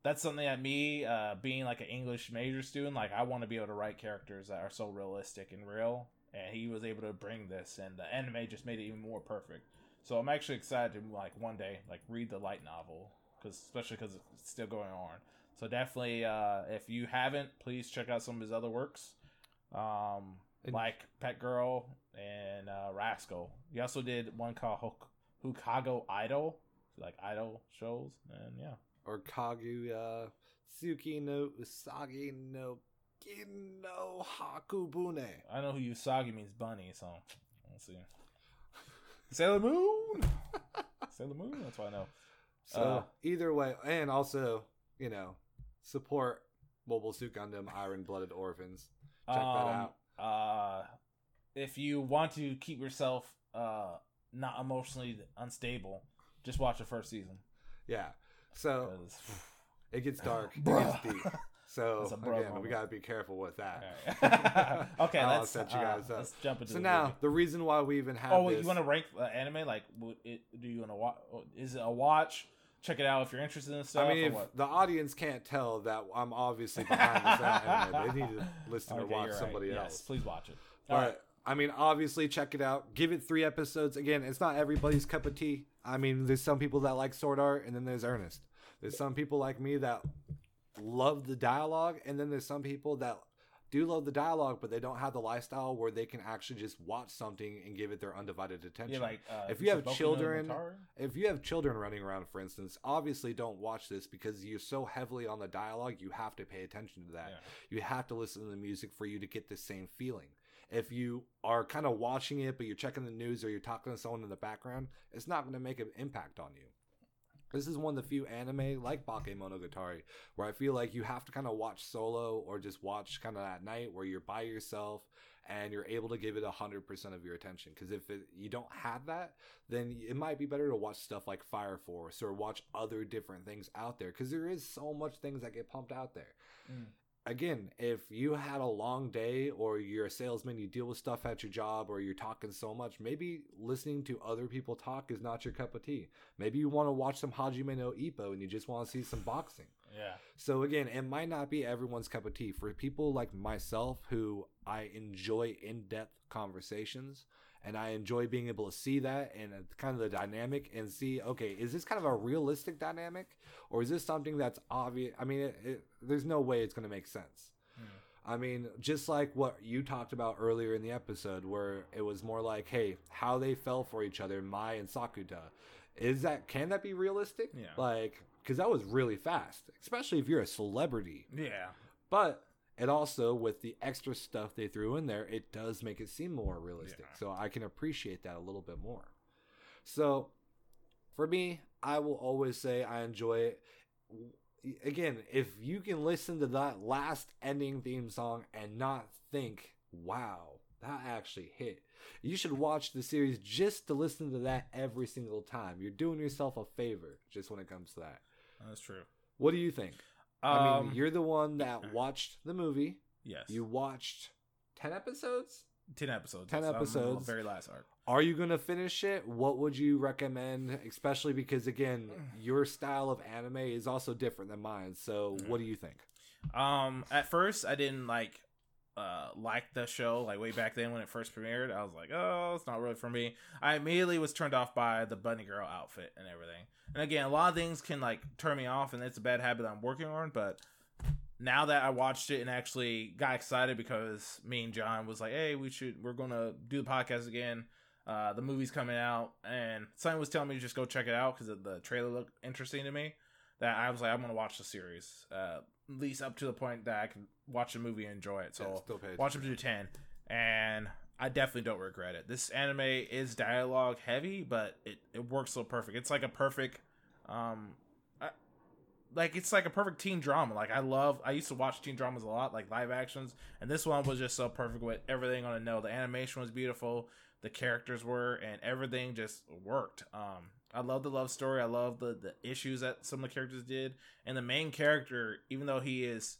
that's something that me uh, being like an English major student, like I want to be able to write characters that are so realistic and real and he was able to bring this and the anime just made it even more perfect so i'm actually excited to like one day like read the light novel because especially because it's still going on. So definitely uh if you haven't please check out some of his other works. Um And- like pet girl and uh rascal. He also did one called Hok- Hokago idol. Like idol shows and yeah. Or Kaguya Tsuki no Usagi no Kin no Hakubune. i know who usagi means bunny so Let's see. Sailor Moon. Sailor Moon. That's why I know. So Uh, either way, and also you know support Mobile Suit Gundam Iron Blooded Orphans. Check that Um, out. Uh, if you want to keep yourself uh not emotionally unstable, just watch the first season. Yeah. So it gets dark. It gets deep. So again, we gotta be careful with that. Alright. okay, I'll let's set you uh, guys up. Let's jump into So the now movie. the reason why we even have Oh, wait, this, you want to rank uh, anime? Like, it, do you want to watch? Is it a watch? Check it out if you're interested in stuff. I mean, if what? the audience can't tell that I'm obviously behind this anime, they need to listen or watch right. somebody Yes, else. please watch it. But All right. I mean, obviously, check it out. Give it three episodes. Again, it's not everybody's cup of tea. I mean, there's some people that like Sword Art, and then there's Ernest. There's some people like me that love the dialogue, and then there's some people that do love the dialogue, but they don't have the lifestyle where they can actually just watch something and give it their undivided attention. Yeah, like uh, if you have said Boku no children- if you have children running around, for instance, obviously don't watch this because you're so heavily on the dialogue, you have to pay attention to that. Yeah. You have to listen to the music for you to get the same feeling. If you are kind of watching it, but you're checking the news or you're talking to someone in the background, it's not going to make an impact on you. This is one of the few anime like Bakemonogatari where I feel like you have to kind of watch solo or just watch kind of at night where you're by yourself and you're able to give it 100% of your attention. Because if it, you don't have that, then it might be better to watch stuff like Fire Force or watch other different things out there because there is so much things that get pumped out there. Mm. Again, if you had a long day or you're a salesman, you deal with stuff at your job or you're talking so much, maybe listening to other people talk is not your cup of tea. Maybe you want to watch some Hajime no Ippo and you just want to see some boxing. Yeah. So again, it might not be everyone's cup of tea. For people like myself who I enjoy in-depth conversations and I enjoy being able to see that and kind of the dynamic and see, okay, is this kind of a realistic dynamic or is this something that's obvious? I mean, it, it, there's no way it's going to make sense. Hmm. I mean, just like what you talked about earlier in the episode, where it was more like, hey, how they fell for each other, Mai and Sakuta. Is that can that be realistic? Yeah. Like, because that was really fast, especially if you're a celebrity. Yeah. But it also, with the extra stuff they threw in there, it does make it seem more realistic. Yeah. So I can appreciate that a little bit more. So for me, I will always say I enjoy it. Again, if you can listen to that last ending theme song and not think, wow, that actually hit, you should watch the series just to listen to that every single time. You're doing yourself a favor just when it comes to that. That's true. What do you think? Um, I mean, you're the one that watched the movie. yes. You watched 10 episodes? ten episodes. 10 It's, um, episodes. very last arc. Are you going to finish it? What would you recommend? Especially because, again, your style of anime is also different than mine. So, Mm-hmm. what do you think? Um, at first I didn't like uh like the show like way back then when it first premiered. I was like, oh, it's not really for me. I immediately was turned off by the bunny girl outfit and everything. And again, a lot of things can like turn me off, and it's a bad habit I'm working on. But now that I watched it and actually got excited because me and John was like, hey, we should we're gonna do the podcast again. Uh, the movie's coming out, and someone was telling me to just go check it out because the trailer looked interesting to me. That I was like, I'm gonna watch the series, uh, least up to the point that I can watch the movie and enjoy it. So Yeah, still pay watch up to ten, and I definitely don't regret it. This anime is dialogue heavy, but it, it works so perfect. It's like a perfect, um, I, like it's like a perfect teen drama. Like I love. I used to watch teen dramas a lot, like live actions, and this one was just so perfect with everything on a know. The animation was beautiful, the characters were, and everything just worked. Um, I love the love story. I love the the issues that some of the characters did, and the main character, even though he is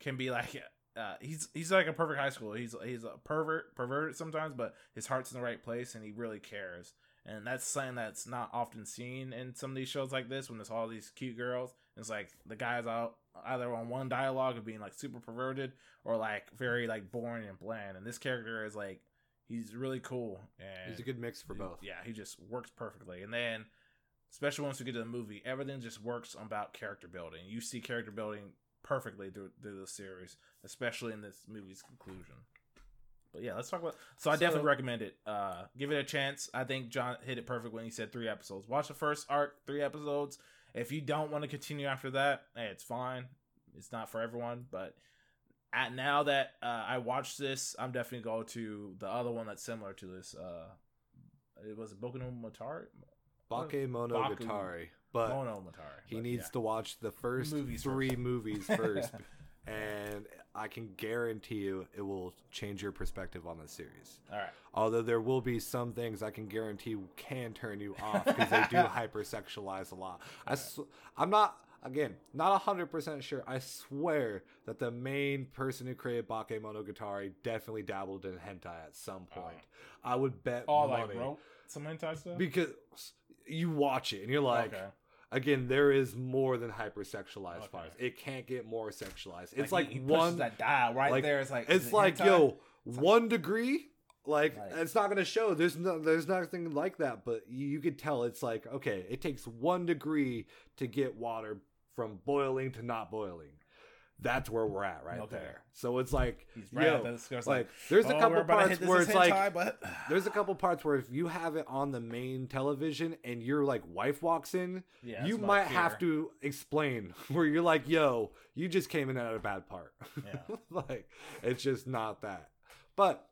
can be like uh, he's he's like a perfect high school. He's he's a pervert perverted sometimes, but his heart's in the right place and he really cares. And that's something that's not often seen in some of these shows like this when there's all these cute girls. It's like the guys out either on one dialogue of being like super perverted or like very like boring and bland. And this character is like he's really cool and He's a good mix for both. yeah, he just works perfectly. And then, especially once we get to the movie, everything just works about character building. You see character building perfectly through, through the series, especially in this movie's conclusion. But yeah, let's talk about. So I So- definitely recommend it. Uh, give it a chance. I think John hit it perfect when he said three episodes. Watch the first arc, three episodes. If you don't want to continue after that, hey, it's fine. It's not for everyone, but at now that uh, I watched this, I'm definitely going to the other one that's similar to this. Uh, it was Boku no Motari. Bake Baku- Monogatari, but Monogatari. he but needs yeah. to watch the first Movies three first. movies first, and I can guarantee you it will change your perspective on the series. All right. Although there will be some things I can guarantee can turn you off because they do hypersexualize a lot. I sw- I'm not again not hundred percent sure. I swear that the main person who created Bake Monogatari definitely dabbled in hentai at some oh, point. I would bet Oh, money like some hentai stuff. because you watch it and you're like. okay. Again, there is more than hypersexualized Okay. parts. It can't get more sexualized. It's Like, like, he, he one that dial right like, there. It's like it's like hentai? yo one degree like it's not gonna show there's no there's nothing like that but you, you could tell it's like okay it takes one degree to get water from boiling to not boiling that's where we're at right Okay. there so it's like right. yo, like like, there's oh, a we're couple parts where it's like hentai, but there's a couple parts where if you have it on the main television and your like wife walks in yeah, you might have to explain where you're like, yo, you just came in at a bad part. Yeah. like, it's just not that. But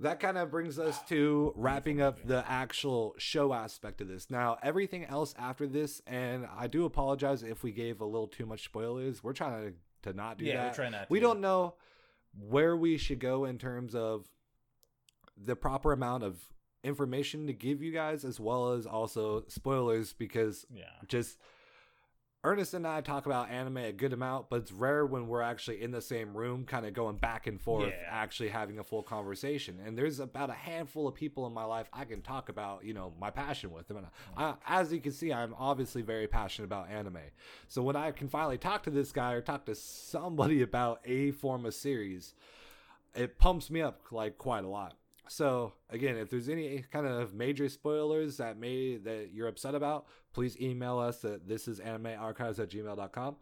that kind of brings us to wrapping up the actual show aspect of this. Now, everything else after this, and I do apologize if we gave a little too much spoilers. We're trying to, to not do Yeah, that. we're trying not. we don't know where we should go in terms of the proper amount of information to give you guys as well as also spoilers because Yeah. just Ernest and I talk about anime a good amount, but it's rare when we're actually in the same room, kind of going back and forth, Yeah. actually having a full conversation. And there's about a handful of people in my life I can talk about, you know, my passion with them. And mm. I, as you can see, I'm obviously very passionate about anime. So when I can finally talk to this guy or talk to somebody about a form of series, it pumps me up like quite a lot. So again, if there's any kind of major spoilers that may that you're upset about, please email us at this is animearchives at gmail.com.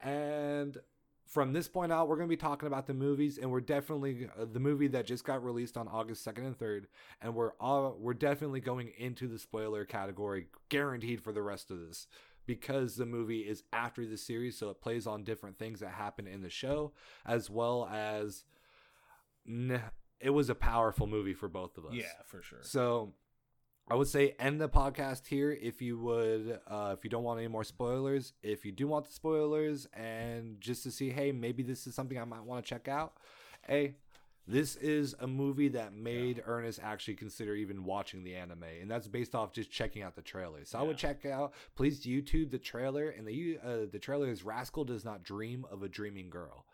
And from this point out, we're going to be talking about the movies, and we're definitely uh, the movie that just got released on August second and third, and we're all we're definitely going into the spoiler category, guaranteed for the rest of this, because the movie is after the series, so it plays on different things that happen in the show, as well as, it was a powerful movie for both of us. Yeah, for sure. So I would say end the podcast here if you would uh if you don't want any more spoilers. If you do want the spoilers and just to see, hey, maybe this is something I might want to check out. Hey, this is a movie that made Ernest actually consider even watching the anime, and that's based off just checking out the trailer. So I would check out. Please YouTube the trailer, and the uh, the trailer is "Rascal Does Not Dream of a Dreaming Girl."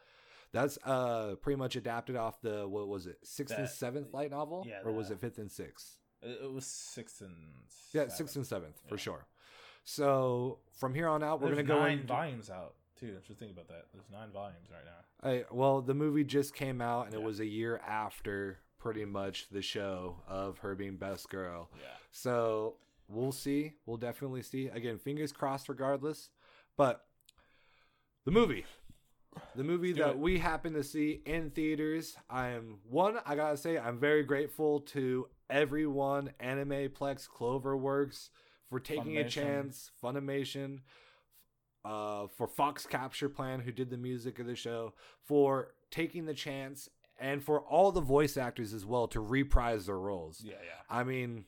That's uh pretty much adapted off the what was it sixth and seventh light novel, yeah, or was it fifth and sixth? It, was sixth and Yeah, sixth and seventh for sure. So from here on out, we're There's gonna go nine into- volumes out too. Just think about that. There's nine volumes right now. I, well, the movie just came out, and it was a year after pretty much the show of her being best girl. Yeah. So we'll see. We'll definitely see. Again, fingers crossed, regardless. But the movie, the movie that it. we happen to see in theaters, I am one. I gotta say, I'm very grateful to everyone, Anime Animeplex, Cloverworks, for taking a chance, Funimation, uh, for Fox Capture Plan, who did the music of the show, for taking the chance, and for all the voice actors as well to reprise their roles. Yeah, yeah. I mean,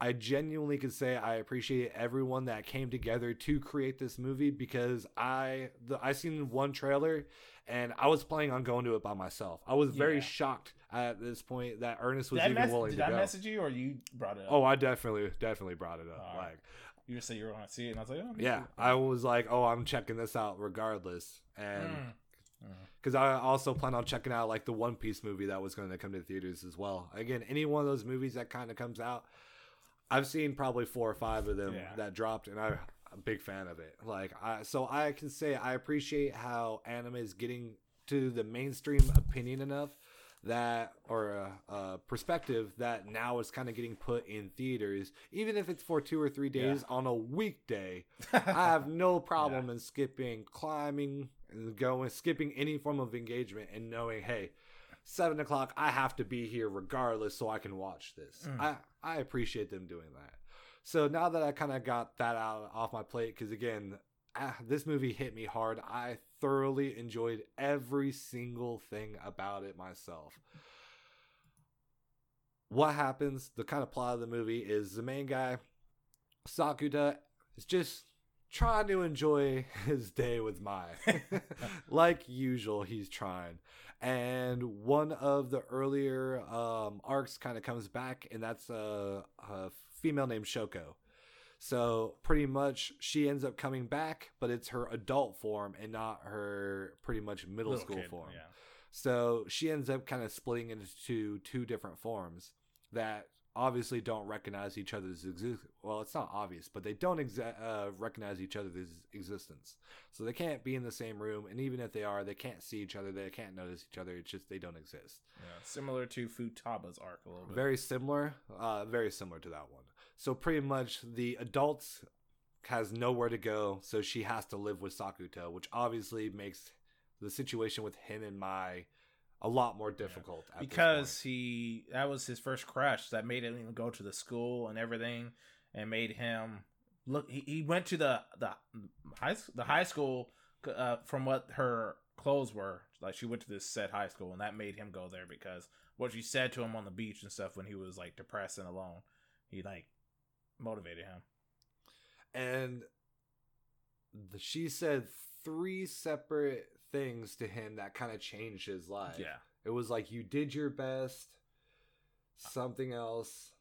I genuinely could say I appreciate everyone that came together to create this movie because I the I seen one trailer and I was planning on going to it by myself. I was very Yeah. shocked at this point that Ernest was Did even mess- willing did to I go. message you or you brought it up? Oh, I definitely definitely brought it up. Alright. Like, you just said you were going to see it, and I was like, oh, yeah. I was like, oh, I'm checking this out regardless, and Mm. because I also plan on checking out like the One Piece movie that was going to come to theaters as well. Again, any one of those movies that kind of comes out, I've seen probably four or five of them Yeah. that dropped, and I'm a big fan of it. Like, I so I can say I appreciate how anime is getting to the mainstream opinion enough that or a, uh, perspective that now is kind of getting put in theaters, even if it's for two or three days on a weekday. I have no problem in skipping climbing and going skipping any form of engagement and knowing, hey, seven o'clock, I have to be here regardless, so I can watch this. Mm. I I appreciate them doing that. So now that I kind of got that out off my plate, because again, ah, this movie hit me hard. I thoroughly enjoyed every single thing about it myself. What happens? The kind of plot of the movie is the main guy, Sakuta, is just trying to enjoy his day with Mai. like usual, he's trying. And one of the earlier um, arcs kind of comes back, and that's a, a female named Shoko. So pretty much she ends up coming back, but it's her adult form and not her pretty much middle Little school kid, form. Yeah. So she ends up kind of splitting into two different forms that obviously don't recognize each other's exist. Well, it's not obvious, but they don't exa- uh, recognize each other's existence. So they can't be in the same room, and even if they are, they can't see each other. They can't notice each other. It's just they don't exist. yeah. Similar to Futaba's arc a little bit. Very similar, uh, very similar to that one. So pretty much the adults has nowhere to go, so she has to live with Sakuta, which obviously makes the situation with him and Mai a lot more difficult this because he that was his first crush that made him even go to the school and everything and made him look he, he went to the the high the high school uh, from what her clothes were. Like she went to this set high school and that made him go there because what she said to him on the beach and stuff when he was like depressed and alone he like motivated him. And the, she said three separate things to him that kind of changed his life. yeah It was like you did your best, something else,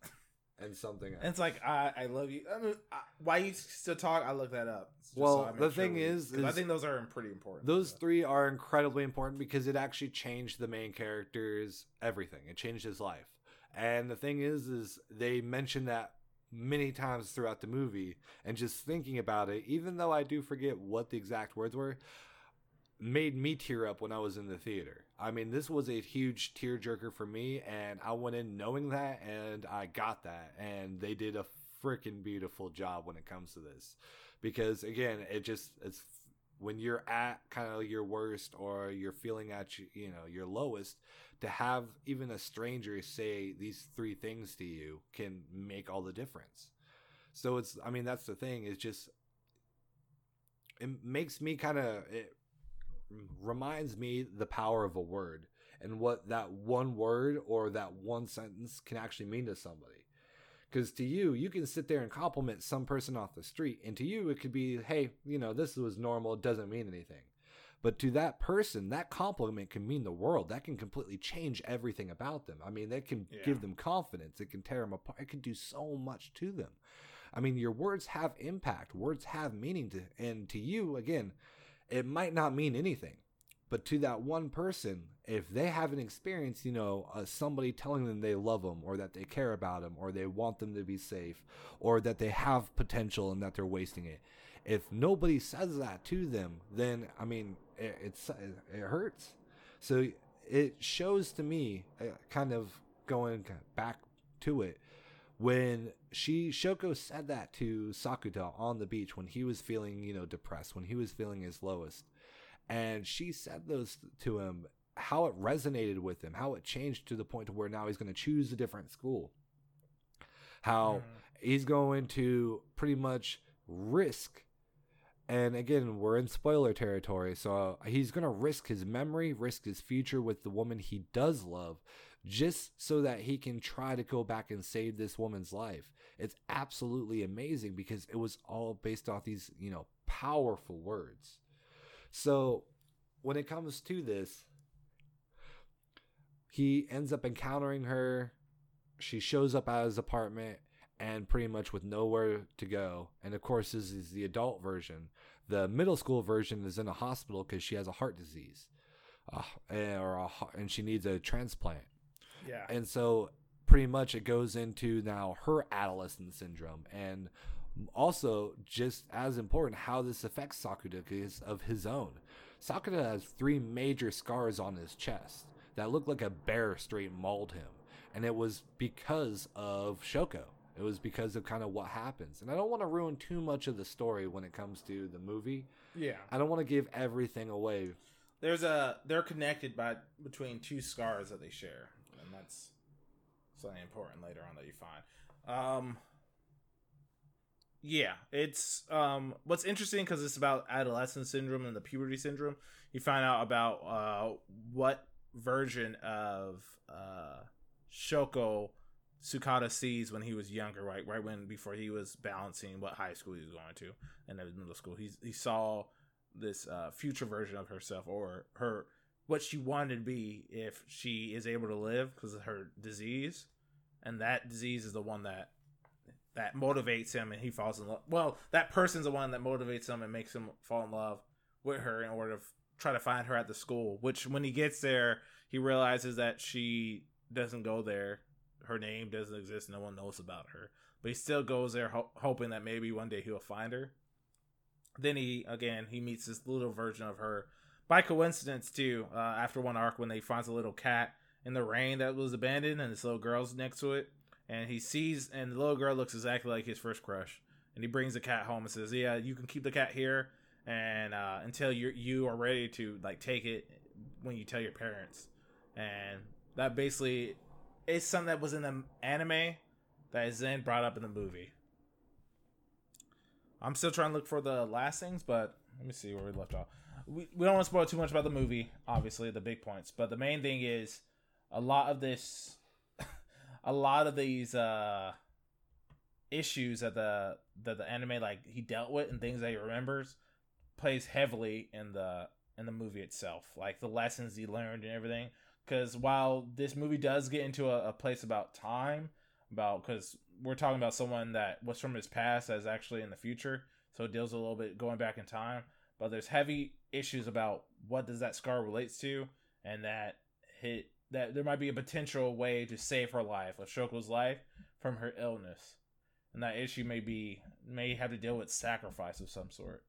and something else. and it's like I I love you I mean, I, why you still talk I look that up Well, make the thing is- 'cause I think those are pretty important Those three are incredibly important because it actually changed the main character's everything. It changed his life. And the thing is, is they mention that many times throughout the movie. And just thinking about it, even though I do forget what the exact words were, made me tear up when I was in the theater. I mean, this was a huge tearjerker for me, and I went in knowing that, and I got that. And they did a freaking beautiful job when it comes to this. Because again, it just it's when you're at kind of your worst or you're feeling at you, know your lowest to have even a stranger say these three things to you can make all the difference so it's i mean that's the thing is just it makes me kind of it reminds me the power of a word and what that one word or that one sentence can actually mean to somebody because to you, you can sit there and compliment some person off the street, and to you, it could be, hey, you know, this was normal, it doesn't mean anything. But to that person, that compliment can mean the world. That can completely change everything about them. I mean, that can Yeah. give them confidence. It can tear them apart. It can do so much to them. I mean, your words have impact. Words have meaning to, and to you, again, it might not mean anything. But to that one person, if they haven't experienced, you know, uh, somebody telling them they love them or that they care about them or they want them to be safe or that they have potential and that they're wasting it, if nobody says that to them, then I mean, it, it's it hurts. So it shows to me, uh, kind of going back to it, when she Shoko said that to Sakuta on the beach when he was feeling, you know, depressed, when he was feeling his lowest. And she said those to him how it resonated with him how it changed to the point to where now he's going to choose a different school. How hmm. he's going to pretty much risk and again we're in spoiler territory so he's going to risk his memory risk his future with the woman he does love just so that he can try to go back and save this woman's life it's absolutely amazing because it was all based off these you know powerful words so when it comes to this, he ends up encountering her. She shows up at his apartment and pretty much with nowhere to go. And of course, this is the adult version. The middle school version is in a hospital because she has a heart disease, uh, or a, and she needs a transplant. Yeah And so pretty much it goes into now her adolescent syndrome and also just as important how this affects Sakuta is of his own. Sakuta has three major scars on his chest that look like a bear straight mauled him. And it was because of Shoko. It was because of kind of what happens. And I don't want to ruin too much of the story when it comes to the movie. yeah I don't want to give everything away. there's a they're connected by between two scars that they share something important later on that you find um Yeah, it's um what's interesting because it's about adolescent syndrome and the puberty syndrome. You find out about uh what version of uh Shoko Sukata sees when he was younger, right? Right when before he was balancing what high school he was going to and then middle school. He's he saw this uh future version of herself or her what she wanted to be if she is able to live because of her disease. And that disease is the one that that motivates him and he falls in love. Well, that person's the one that motivates him and makes him fall in love with her in order to f- try to find her at the school. Which, when he gets there, he realizes that she doesn't go there. Her name doesn't exist. No one knows about her. But he still goes there ho- hoping that maybe one day he'll find her. Then he, again, he meets this little version of her by coincidence, too, uh, after one arc when they finds a little cat in the rain that was abandoned and this little girl's next to it and he sees and the little girl looks exactly like his first crush and he brings the cat home and says yeah you can keep the cat here and uh, until you you are ready to like take it when you tell your parents. And that basically is something that was in the anime that is then brought up in the movie. I'm still trying to look for the last things but let me see where we left off we, we don't want to spoil too much about the movie obviously the big points but the main thing is a lot of this a lot of these uh issues that the that the anime like he dealt with and things that he remembers plays heavily in the in the movie itself like the lessons he learned and everything. Because while this movie does get into a, a place about time about because we're talking about someone that was from his past that's actually in the future so it deals a little bit going back in time but there's heavy issues about what does that scar relates to and that hit that there might be a potential way to save her life, of Shoko's life, from her illness, and that issue may be may have to deal with sacrifice of some sort.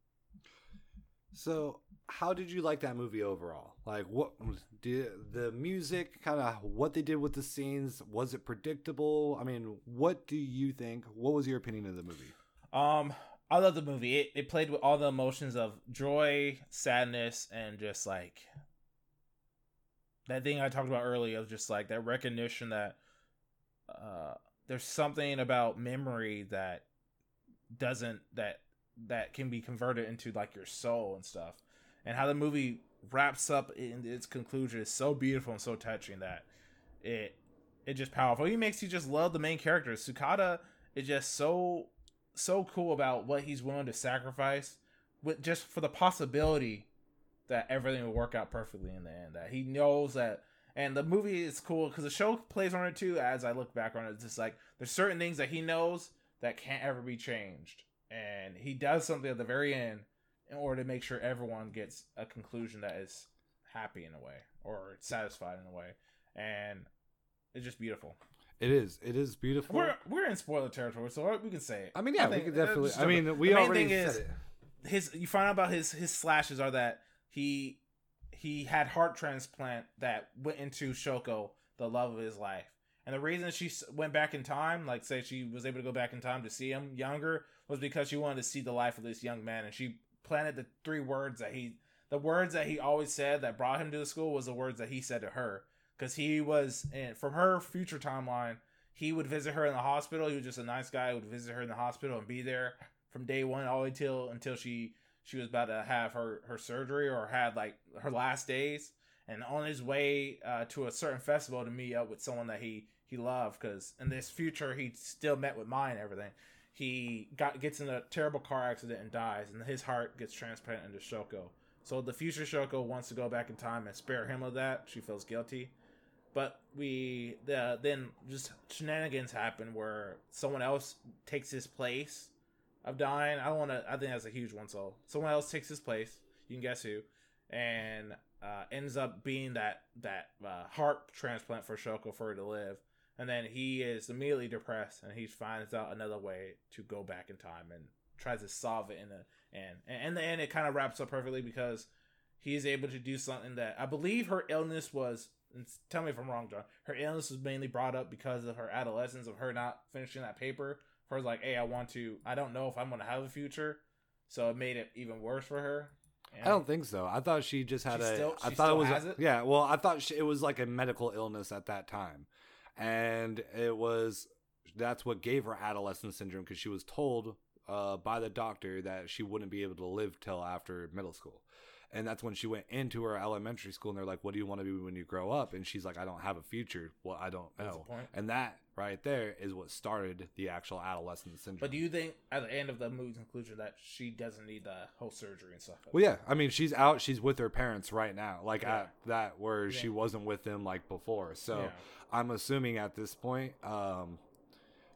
So, how did you like that movie overall? Like, what did the music kind of what they did with the scenes? Was it predictable? I mean, what do you think? What was your opinion of the movie? Um, I love the movie. It it played with all the emotions of joy, sadness, and just like that thing I talked about earlier of just like that recognition that uh there's something about memory that doesn't that that can be converted into like your soul and stuff. And how the movie wraps up in its conclusion is so beautiful and so touching that it it just powerful. He makes you just love the main character. Sukata is just so so cool about what he's willing to sacrifice with just for the possibility that everything will work out perfectly in the end. That he knows that, and the movie is cool because the show plays on it too. As I look back on it, it's just like there's certain things that he knows that can't ever be changed, and he does something at the very end in order to make sure everyone gets a conclusion that is happy in a way or satisfied in a way, and it's just beautiful. It is. It is beautiful. We're we're in spoiler territory, so we can say it. I mean, yeah, we think- could uh, definitely. I mean, we the main already thing said is- it. his you find out about his his slashes are that he he had heart transplant that went into Shoko, the love of his life. And the reason she went back in time, like say she was able to go back in time to see him younger, was because she wanted to see the life of this young man, and she planted the three words that he, the words that he always said that brought him to the school was the words that he said to her, because he was in, from her future timeline. He would visit her in the hospital. He was just a nice guy. Would visit her in the hospital and be there from day one all the way till until she she was about to have her her surgery or had like her last days and on his way uh, to a certain festival to meet up with someone that he he loved because in this future he still met with mine and everything he got gets in a terrible car accident and dies and his heart gets transplanted into shoko so the future shoko wants to go back in time and spare him of that she feels guilty but we the, then just shenanigans happen where someone else takes his place of dying. I don't want to. I think that's a huge one. So someone else takes his place. You can guess who, and uh, ends up being that that uh, heart transplant for Shoko for her to live. And then he is immediately depressed, and he finds out another way to go back in time and tries to solve it in the end. And in the end, it kind of wraps up perfectly because he is able to do something that I believe her illness was. And tell me if I'm wrong, John. Her illness was mainly brought up because of her adolescence of her not finishing that paper her like, hey, I want to. I don't know if I'm gonna have a future, so it made it even worse for her. And I don't think so. I thought she just had She a. still- I thought it was. it? Yeah. Well, I thought she, it was like a medical illness at that time, and it was that's what gave her adolescent syndrome because she was told uh, by the doctor that she wouldn't be able to live till after middle school. And that's when she went into her elementary school, and they're like, "What do you want to be when you grow up?" And she's like, "I don't have a future. Well, I don't know." And that right there is what started the actual adolescent syndrome. But do you think at the end of the movie conclusion that she doesn't need the whole surgery and stuff? Well, yeah. I mean, she's out. She's with her parents right now, like Yeah. at that where she wasn't with them like before. So Yeah. I'm assuming at this point, um,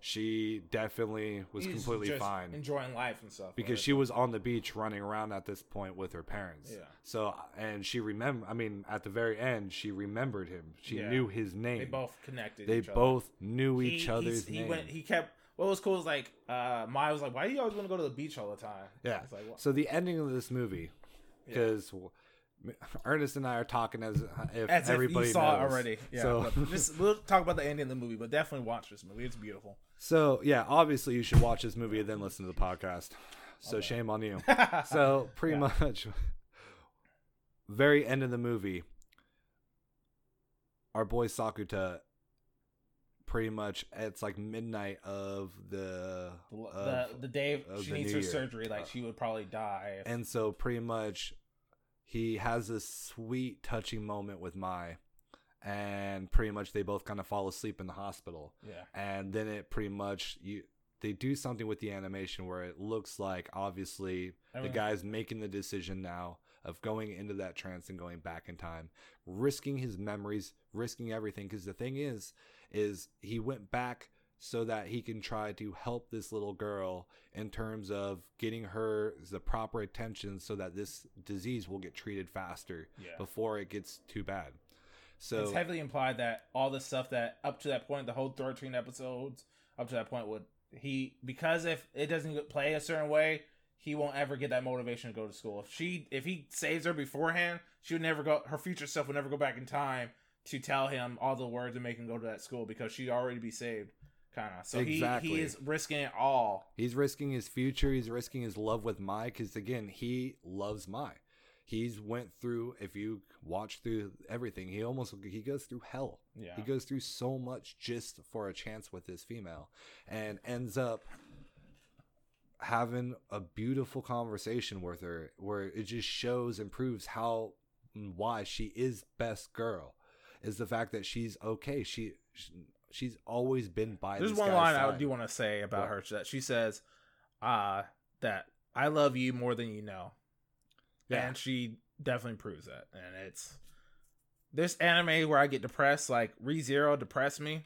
she definitely was He's completely just fine enjoying life and stuff. because she was on the beach running around at this point with her parents. Yeah. So and she remember. I mean, at the very end, she remembered him. She Yeah. knew his name. they both connected. They each other. both knew He- each other's he's- he name. went. He kept. What was cool is like uh Maya was like, "Why do you always want to go to the beach all the time?" Yeah. It's like, what? So the ending of this movie, Yeah. because Ernest and I are talking as if As if everybody you saw knows. it already. Yeah. So, just we'll talk about the ending of the movie, but definitely watch this movie. It's beautiful. So yeah, obviously you should watch this movie and then listen to the podcast. So Okay. shame on you. So pretty Yeah. much, very end of the movie, our boy Sakuta. Pretty much, it's like midnight of the, the, of- the day of she the needs new her year. surgery, like Uh, she would probably die. If, and so pretty much he has this sweet touching moment with mai and pretty much they both kind of fall asleep in the hospital yeah. and then it pretty much you they do something with the animation where it looks like obviously the guy's making the decision now of going into that trance and going back in time risking his memories risking everything because the thing is is he went back so that he can try to help this little girl in terms of getting her the proper attention so that this disease will get treated faster Yeah. before it gets too bad so it's heavily implied that all the stuff that up to that point, the whole thirteen episodes up to that point would he because if it doesn't play a certain way, he won't ever get that motivation to go to school. If she if he saves her beforehand, she would never go. Her future self would never go back in time to tell him all the words and make him go to that school because she'd already be saved. Kind of. So he he is risking it all. He's risking his future. He's risking his love with Mai because again, he loves Mai. He's went through. If you watch through everything, he almost he goes through hell. Yeah. He goes through so much just for a chance with this female, and ends up having a beautiful conversation with her, where it just shows and proves how and why she is best girl. Is the fact that she's okay. She, she she's always been by. There's this one line I do want to say about What? her that she says, uh, that I love you more than you know. Yeah. And she definitely proves that. And it's this anime where I get depressed, like ReZero depressed me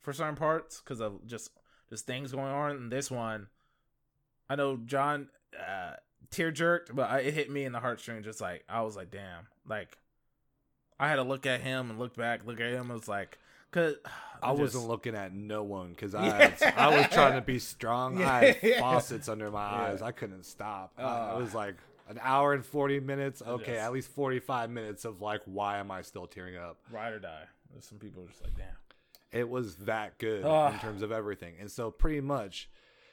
for certain parts because of just just things going on. And this one, I know John uh, tear jerked, but I, it hit me in the heartstrings. Just like I was like, damn, like I had to look at him and look back, look at him. It was like, cause I just- wasn't looking at no one because I Yeah. I was trying to be strong. I had faucets under my Yeah. eyes. I couldn't stop. I- Uh. it was like an hour and forty minutes. Okay, Yes. at least forty five minutes of like, why am I still tearing up? ride or die. There's some people are just like, damn. It was that good Ah. in terms of everything, and so pretty much,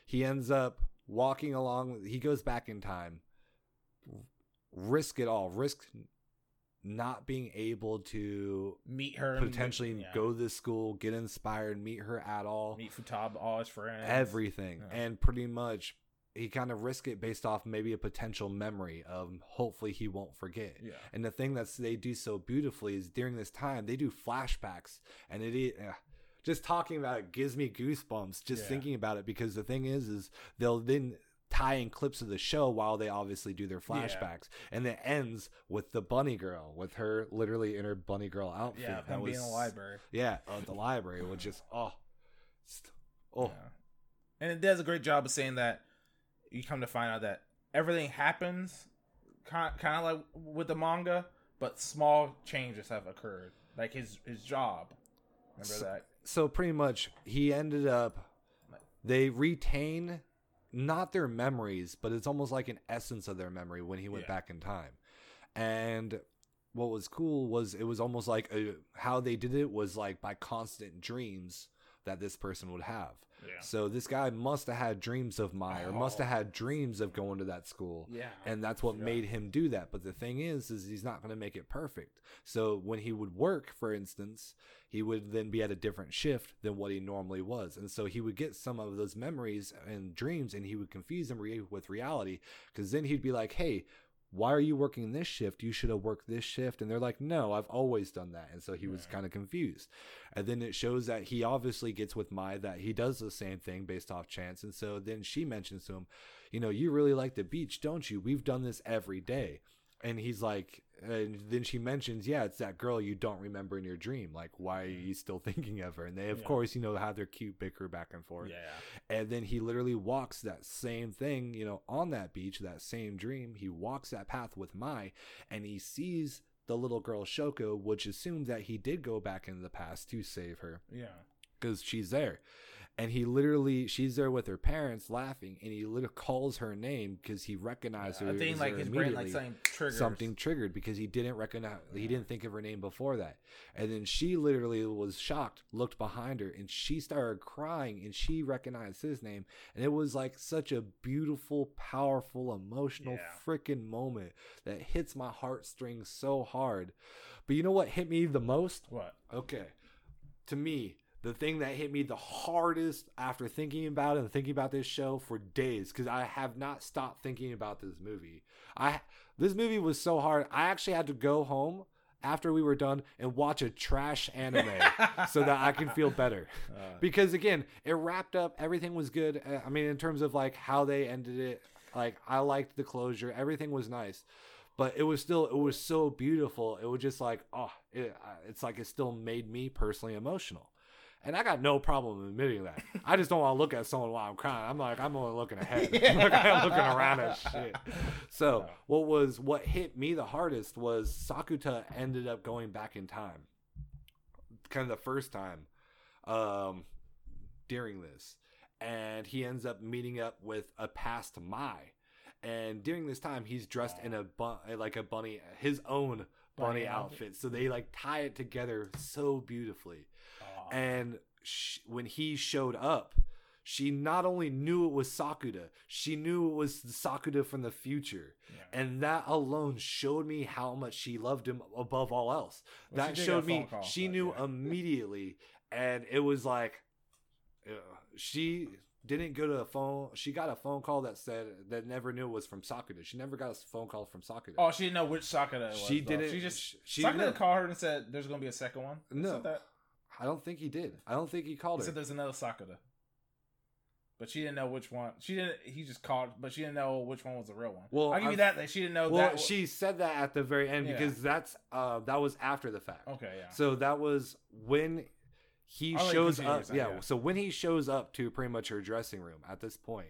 he ends up walking along. He goes back in time, risk it all, risk not being able to Meet her, and- potentially yeah. go to this school, get inspired, meet her at all. meet Futab, all his friends, everything Yeah. and pretty much he kind of risk it based off maybe a potential memory of hopefully he won't forget Yeah, and the thing that they do so beautifully is during this time they do flashbacks and it uh, just talking about it gives me goosebumps just Yeah. thinking about it because the thing is is they'll then tie in clips of the show while they obviously do their Yeah. flashbacks and it ends with the bunny girl with her literally in her bunny girl outfit yeah. That being in the library. yeah at the library which is oh st- oh Yeah. And it does a great job of saying that you come to find out that everything happens kind kind of like with the manga, but small changes have occurred. Like his his job. Remember So- that? so pretty much he ended up they retain not their memories but it's almost like an essence of their memory when he went Yeah. back in time and what was cool was it was almost like a, how they did it was like by constant dreams that this person would have. Yeah. So this guy must have had dreams of Mai, or must have Oh. had dreams of going to that school Yeah. and that's what Yeah. made him do that but the thing is is he's not going to make it perfect so when he would work for instance he would then be at a different shift than what he normally was and so he would get some of those memories and dreams and he would confuse them re- with reality because then he'd be like hey why are you working this shift you should have worked this shift and they're like no i've always done that and so he was Right. kind of confused and then it shows that he obviously gets with mai that he does the same thing based off chance and so then she mentions to him you know, you really like the beach, don't you? We've done this every day. And he's like, and then she mentions, yeah, it's that girl you don't remember in your dream. Like, why are mm. you still thinking of her? And they, of Yeah. course, you know, have their cute bicker back and forth. Yeah. And then he literally walks that same thing, you know, on that beach, that same dream. He walks that path with Mai and he sees the little girl Shoko, which assumes that he did go back into the past to save her Yeah. because she's there. And he literally, she's there with her parents laughing, and he literally calls her name because he recognized her. I think like his brain like something triggers something triggered because he didn't recognize, he didn't think of her name before that. And then she literally was shocked, looked behind her, and she started crying, and she recognized his name. And it was like such a beautiful, powerful, emotional Yeah. freaking moment that hits my heartstrings so hard. But you know what hit me the most? What? Okay. To me, the thing that hit me the hardest after thinking about it and thinking about this show for days, because I have not stopped thinking about this movie. I this movie was so hard. I actually had to go home after we were done and watch a trash anime so that I can feel better. Uh, Because again, it wrapped up. Everything was good. Uh, I mean, in terms of like how they ended it, like I liked the closure. Everything was nice, but it was still it was so beautiful. It was just like oh, it, uh, it's like it still made me personally emotional. And I got no problem admitting that. I just don't want to look at someone while I'm crying. I'm like, I'm only looking ahead. I'm looking around at shit. So Yeah. what was what hit me the hardest was Sakuta ended up going back in time. Kind of the first time um during this. And he ends up meeting up with a past Mai. And during this time he's dressed in a bu- like a bunny his own bunny, Bunny outfit. outfit. So they like tie it together so beautifully. And sh- when he showed up, she not only knew it was Sakuta, she knew it was the Sakuta from the future. Yeah. And that alone showed me how much she loved him above all else. Well, that did get a showed me call, she knew yeah. immediately. And it was like, uh, she didn't go to a phone. She got a phone call that said that never knew it was from Sakuta. She never got a phone call from Sakuta. Oh, she didn't know which Sakura it was. She though. didn't- She just she- she didn't- called her and said there's gonna be a second one. No. I don't think he did. I don't think he called He her. said there's another Sakura. But she didn't know which one. She didn't. He just called, but she didn't know which one was the real one. Well, I'll give you that. That she didn't know well, that. she said that at the very end Yeah. because that's uh that was after the fact. okay, yeah. So that was when he I'll shows up. Yeah, yeah. So when he shows up to pretty much her dressing room at this point,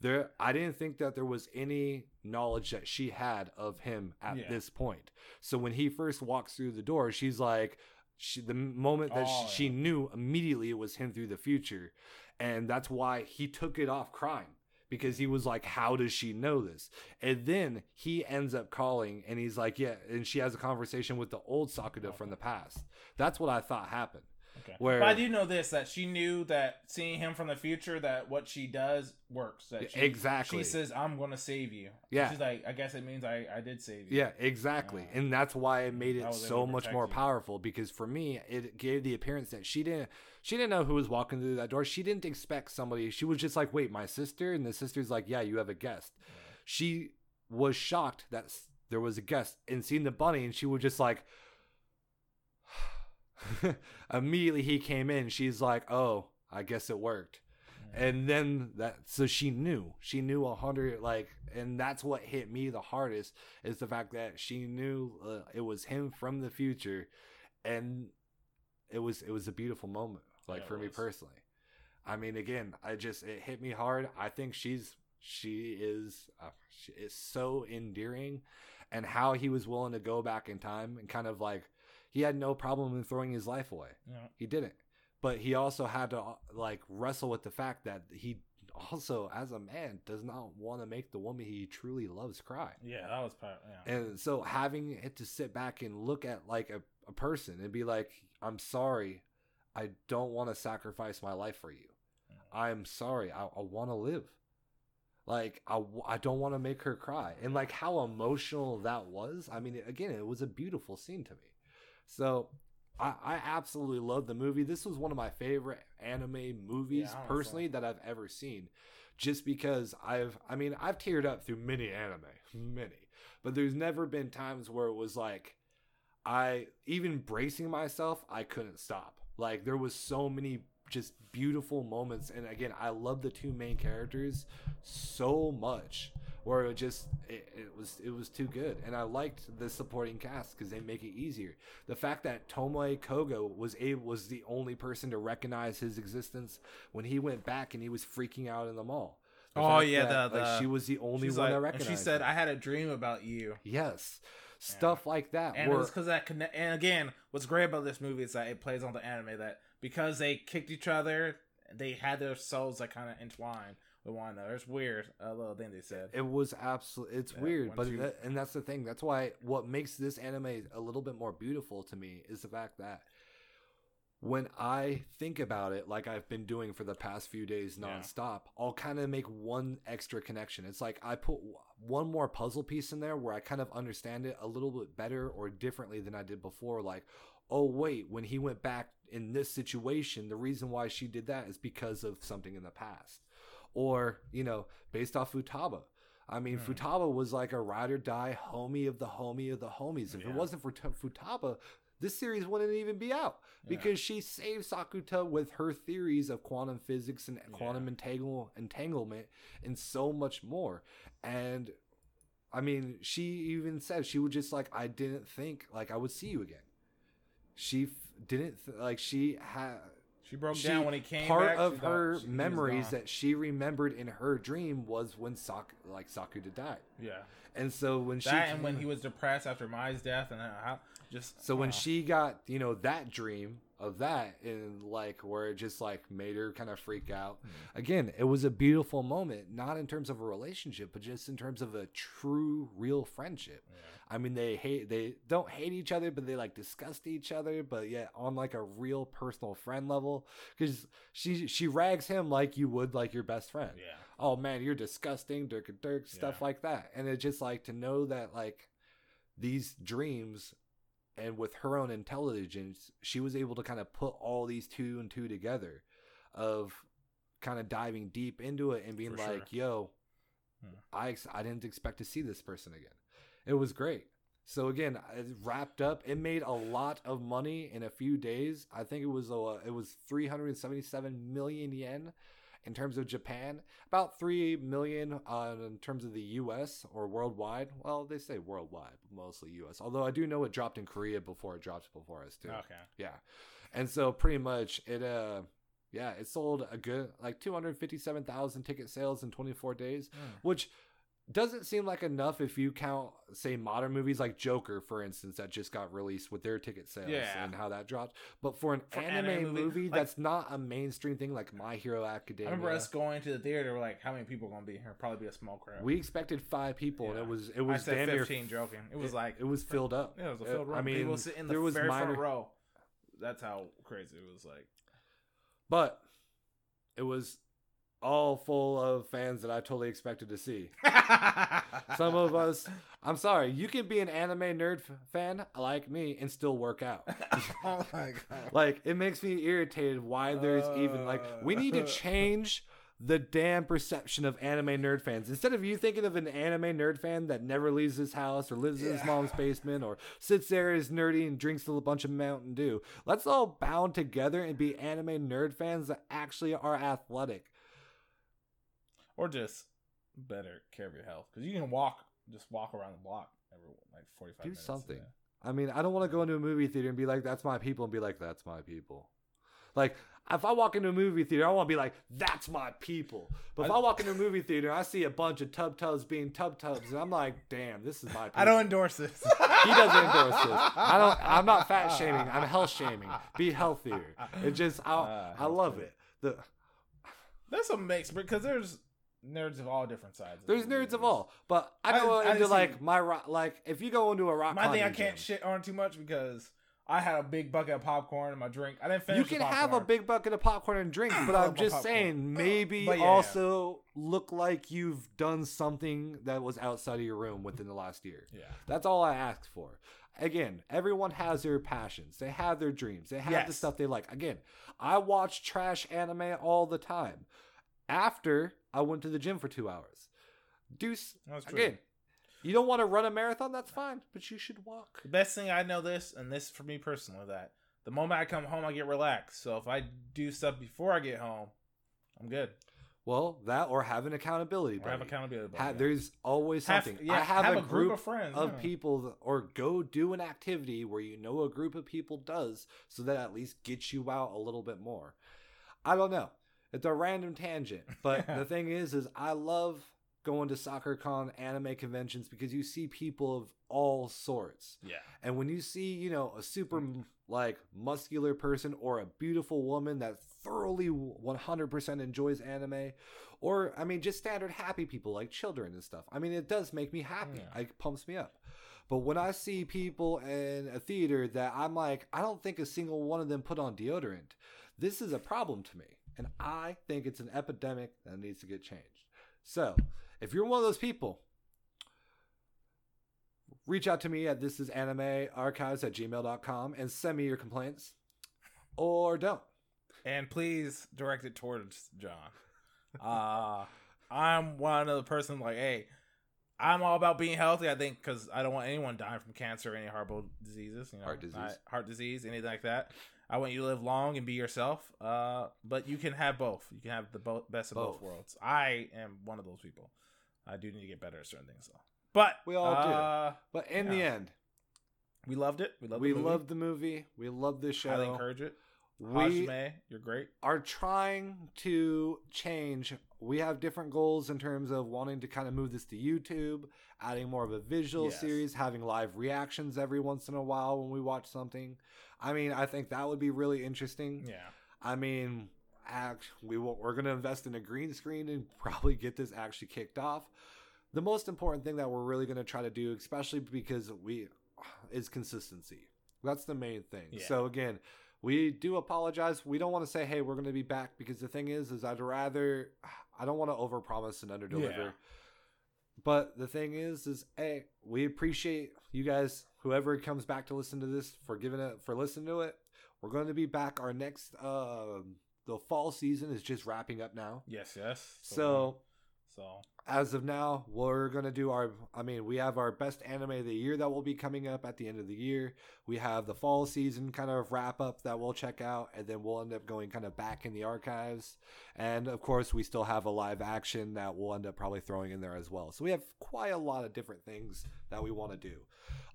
there I didn't think that there was any knowledge that she had of him at Yeah. this point. So when he first walks through the door, she's like, she the moment that Oh, she yeah. knew immediately it was him through the future, and that's why he took it off crying. Because he was like, How does she know this? And then he ends up calling and he's like, Yeah. And she has a conversation with the old Sakuta from the past. That's what I thought happened. Okay. Where- but I do know this that she knew that seeing him from the future that what she does works. That she, Exactly. She says, "I'm going to save you." Yeah. She's like, "I guess it means I I did save you." Yeah, exactly. Uh, and that's why it made it so much more you. powerful because for me it gave the appearance that she didn't she didn't know who was walking through that door. She didn't expect somebody. She was just like, "Wait, my sister?" And the sister's like, "Yeah, you have a guest." She was shocked that there was a guest and seen the bunny and she was just like immediately he came in she's like oh i guess it worked. And then that so she knew. She knew a hundred like and that's what hit me the hardest is the fact that she knew uh, it was him from the future and it was it was a beautiful moment like Yeah, for me personally. I mean again i just it hit me hard. I think she's she is uh, she is so endearing and how he was willing to go back in time and kind of like he had no problem in throwing his life away Yeah. he didn't but he also had to like wrestle with the fact that he also as a man does not want to make the woman he truly loves cry Yeah, that was part. Yeah. and so having it to sit back and look at like a, a person and be like i'm sorry I don't want to sacrifice my life for you. I'm sorry. I, I want to live. Like I, I don't want to make her cry. And like how emotional that was. I mean, again, it was a beautiful scene to me. So I, I absolutely love the movie. This was one of my favorite anime movies Yeah, personally that I've ever seen. Just because I've, I mean, I've teared up through many anime, many, but there's never been times where it was like, I even bracing myself, I couldn't stop. Like there was so many just beautiful moments, and again, I love the two main characters so much. Where it just it, it was it was too good, and I liked the supporting cast because they make it easier. The fact that Tomoe Koga was able was the only person to recognize his existence when he went back and he was freaking out in the mall. The Oh, yeah, that, the- like the- she was the only one like, that recognized. she said, him. "I had a dream about you." yes, stuff like that. And where- it's because that connect. And again, what's great about this movie is that it plays on the anime that because they kicked each other, they had their souls that kind of entwine with one another. It's weird, a little thing they said. It was absolutely it's Yeah, weird, but you- that, and that's the thing. That's why what makes this anime a little bit more beautiful to me is the fact that when I think about it, like I've been doing for the past few days Yeah. nonstop, I'll kind of make one extra connection. It's like I put one more puzzle piece in there where I kind of understand it a little bit better or differently than I did before. Like, oh wait, when he went back in this situation, the reason why she did that is because of something in the past, or you know, based off Futaba. I mean, Hmm. Futaba was like a ride or die homie of the homie of the homies. If it wasn't for Futaba, this series wouldn't even be out Yeah. because she saved Sakuta with her theories of quantum physics and quantum entangle- entanglement and so much more. And I mean, she even said she would just like, I didn't think like I would see you again. She f- didn't th- like she had She broke she- down when he came. part back, of she her she- memories that she remembered in her dream was when Sak like Sakuta died. yeah, And so when she that and when he was depressed after Mai's death, and how just So when oh. she got, you know, that dream of that and like where it just like made her kind of freak out. Hmm. Again, it was a beautiful moment, not in terms of a relationship, but just in terms of a true real friendship. Yeah. I mean, they hate they don't hate each other, but they like disgust each other, but yet on like a real personal friend level cuz she she rags him like you would like your best friend yeah, oh man, you're disgusting, dirk dirk, stuff Yeah. like that. And it's just like to know that like these dreams and with her own intelligence, she was able to kind of put all these two and two together of kind of diving deep into it and being For like, sure. yo, Hmm. I ex- I didn't expect to see this person again. It was great. So again, it wrapped up. It made a lot of money in a few days. I think it was uh, it was 377 million yen in terms of Japan, about 3 million uh, in terms of the US or worldwide. Well, they say worldwide, but mostly US. Although I do know it dropped in Korea before it dropped before us too. okay, Yeah. And so pretty much it uh yeah, it sold a good like 257,000 ticket sales in 24 days, Hmm. which doesn't seem like enough if you count say modern movies like Joker for instance that just got released with their ticket sales Yeah. and how that dropped. But for an For anime, anime movie, like- that's not a mainstream thing like My Hero Academia. I remember us going to the theater. We're like, how many people are gonna be here? Probably be a small crowd. we expected 5 people and it was it was I said damn near fifteen, joking. It was like it was filled up. Yeah, it was a Uh, filled room. I mean, people sit in the there was very minor front row. That's how crazy it was. Like, but it was all full of fans that I totally expected to see. Some of us, I'm sorry, you can be an anime nerd f- fan like me and still work out. oh my god. like it makes me irritated why there's even like we need to uh. change the damn perception of anime nerd fans. Instead of you thinking of an anime nerd fan that never leaves his house or lives in his mom's basement or sits there is nerdy and drinks a bunch of Mountain Dew, let's all bound together and be anime nerd fans that actually are athletic. Or just better care of your health because you can walk, just walk around the block every like forty five Do minutes. something. yeah. I mean, I don't want to go into a movie theater and be like, "That's my people," and be like, "That's my people." Like, if I walk into a movie theater, I want to be like, "That's my people." But if I, I- walk into a movie theater, I see a bunch of tub tubs being tub tubs, and I'm like, "Damn, this is my." People. I don't endorse this. He doesn't endorse this. I don't. I'm not fat shaming. I'm health shaming. Be healthier. It just. I. Ah, I love it. The That's a mix because there's nerds of all different sides. of there's the nerds of all, but I I- go I into see- like my rock. Like if you go into a rock. My thing I can't gym- shit on too much because I had a big bucket of popcorn and my drink. I didn't finish. You can have a big bucket of popcorn and drink, but I I'm just popcorn. saying maybe yeah, yeah. also look like you've done something that was outside of your room within the last year. Yeah. That's all I ask for. Again, everyone has their passions. They have their dreams. They have the stuff they like. Again, I watch trash anime all the time. After I went to the gym for two hours. Deuce again. You don't want to run a marathon, that's fine, but you should walk. The best thing I know this, and this for me personally, that the moment I come home, I get relaxed. So if I do stuff before I get home, I'm good. Well, that or have an accountability. I have buddy. accountability. Ha- buddy. there's always Have- something. yeah, I have, have a, a group, group of friends, of yeah. people, that- or go do an activity where you know a group of people does, so that at least gets you out a little bit more. I don't know. It's a random tangent, but the thing is, is I love going to soccer con anime conventions because you see people of all sorts. Yeah. And when you see, you know, a super like muscular person or a beautiful woman that thoroughly 100% enjoys anime, or I mean, just standard happy people like children and stuff. I mean, it does make me happy. Yeah. It pumps me up. But when I see people in a theater that I'm like, I don't think a single one of them put on deodorant, this is a problem to me. And I think it's an epidemic that needs to get changed. So, if you're one of those people, reach out to me at this is anime archives at gmail.com and send me your complaints or don't. And please direct it towards John. Uh, I'm one of the person like, hey, I'm all about being healthy. I think because I don't want anyone dying from cancer or any horrible diseases. You know, Heart disease. Heart disease, anything like that. I want you to live long and be yourself. Uh, but you can have both. You can have the bo- best of both. Both. worlds. I am one of those people. I do need to get better at certain things, though. But We all do. uh, But in the end, We loved it. We loved. we the movie. love the movie. We love the show. I encourage it. we Hajime, you're great. are trying to change. We have different goals in terms of wanting to kind of move this to YouTube, adding more of a visual Yes. series, having live reactions every once in a while when we watch something. I mean, I think that would be really interesting. Yeah. I mean, act, we will, we're going to invest in a green screen and probably get this actually kicked off. The most important thing that we're really going to try to do, especially because we, is consistency. That's the main thing. Yeah. So again, we do apologize. We don't want to say, "Hey, we're going to be back," because the thing is, is I'd rather, I don't want to overpromise and underdeliver. Yeah. But the thing is, is hey, we appreciate you guys, whoever comes back to listen to this, for giving it, for listening to it. We're going to be back. Our next, uh, the fall season is just wrapping up now. Yes. Yes. So So as of now, we're gonna do our. I mean, we have our best anime of the year that will be coming up at the end of the year. We have the fall season kind of wrap up that we'll check out, and then we'll end up going kind of back in the archives. And of course, we still have a live action that we'll end up probably throwing in there as well. So we have quite a lot of different things that we want to do.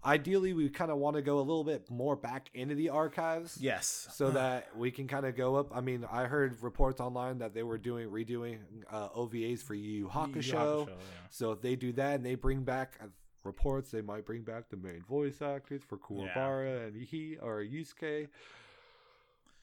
Ideally, we kind of want to go a little bit more back into the archives yes. so that we can kind of go up. I mean, I heard reports online that they were doing redoing uh, OVAs for Yu Yu Yu Hakusho. yeah. So if they do that and they bring back uh, reports, they might bring back the main voice actors for Kuwabara and he or Yusuke.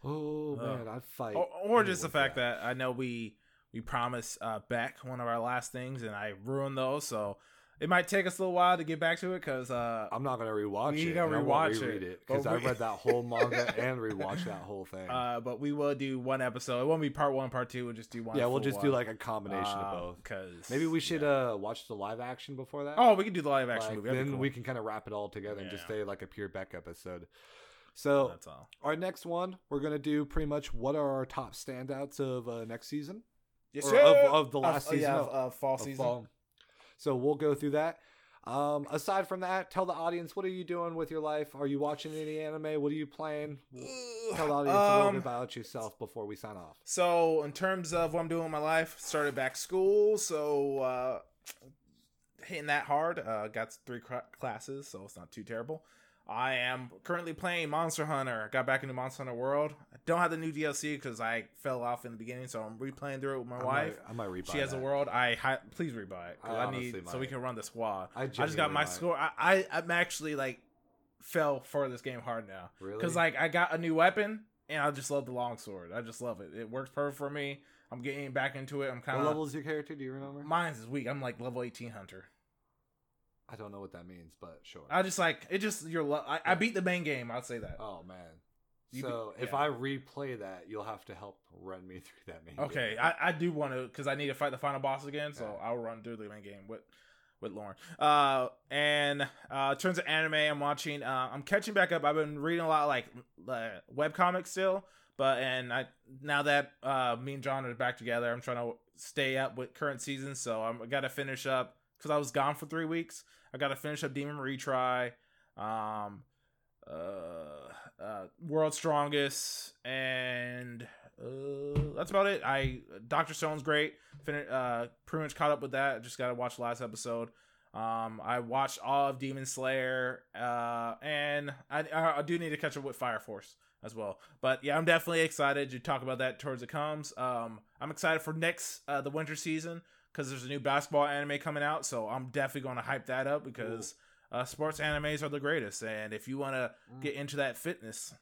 Oh Ugh. man, I'd fight. Or, or just the fact that I know we we promised uh, Beck one of our last things, and I ruined those. So it might take us a little while to get back to it because uh, I'm not gonna rewatch We it. I rewatch it, because I read that whole manga and rewatched that whole thing. uh, but we will do one episode. It won't be part one, part two. We'll just do one. yeah, we'll just do like a combination of both. Because Maybe we should uh watch the live action before that. Oh, we can do the live action Like, movie. That'd then cool. we can kind of wrap it all together and just say like a pure Beck episode. So That's all. our next one, we're gonna do pretty much what are our top standouts of uh, next season Yes, of, of the last Of- season yeah, of- of, uh, fall season. fall. So we'll go through that. Um, aside from that, tell the audience what are you doing with your life? Are you watching any anime? What are you playing? Tell the audience a little Um, bit about yourself before we sign off. So, in terms of what I'm doing in my life, started back school. So, uh, hitting that hard. Uh, got three classes, so it's not too terrible. I am currently playing Monster Hunter. Got back into Monster Hunter World. I don't have the new DLC because I fell off in the beginning, so I'm replaying through it with my I wife. might, I might rebuy She has that. a world. I hi- please rebuy it. I I, need so we can run the squad. I I, just got my might. score. I, I I'm actually like fell for this game hard now Really? because like I got a new weapon and I just love the longsword. I just love it. It works perfect for me. I'm getting back into it. I'm kind of. what level is your character? Do you remember? mine's is weak. I'm like level 18 hunter. I don't know what that means, but sure. I just like it. Just your. Lo- I, I beat the main game. I'd say that. oh man. You so be- if yeah. I replay that, you'll have to help run me through that main. Okay, game. I, I do want to because I need to fight the final boss again, so Yeah. I'll run through the main game with with Lauren. Uh, and uh, in terms of anime, I'm watching. Uh, I'm catching back up. I've been reading a lot of, like uh, web comics still, but and I now that uh, me and John are back together, I'm trying to stay up with current seasons. So I'm, I got to finish up because I was gone for three weeks. I got to finish up Demon Retry. Um, uh, uh, World's Strongest, and uh, that's about it. I Doctor Stone's great. Fin- uh, pretty much caught up with that. Just got to watch the last episode. Um, I watched all of Demon Slayer, uh, and I, I I do need to catch up with Fire Force as well. But yeah, I'm definitely excited to talk about that towards it comes. Um, I'm excited for next uh, the winter season because there's a new basketball anime coming out, so I'm definitely going to hype that up because uh, sports animes are the greatest. And if you want to Mm. get into that fitness,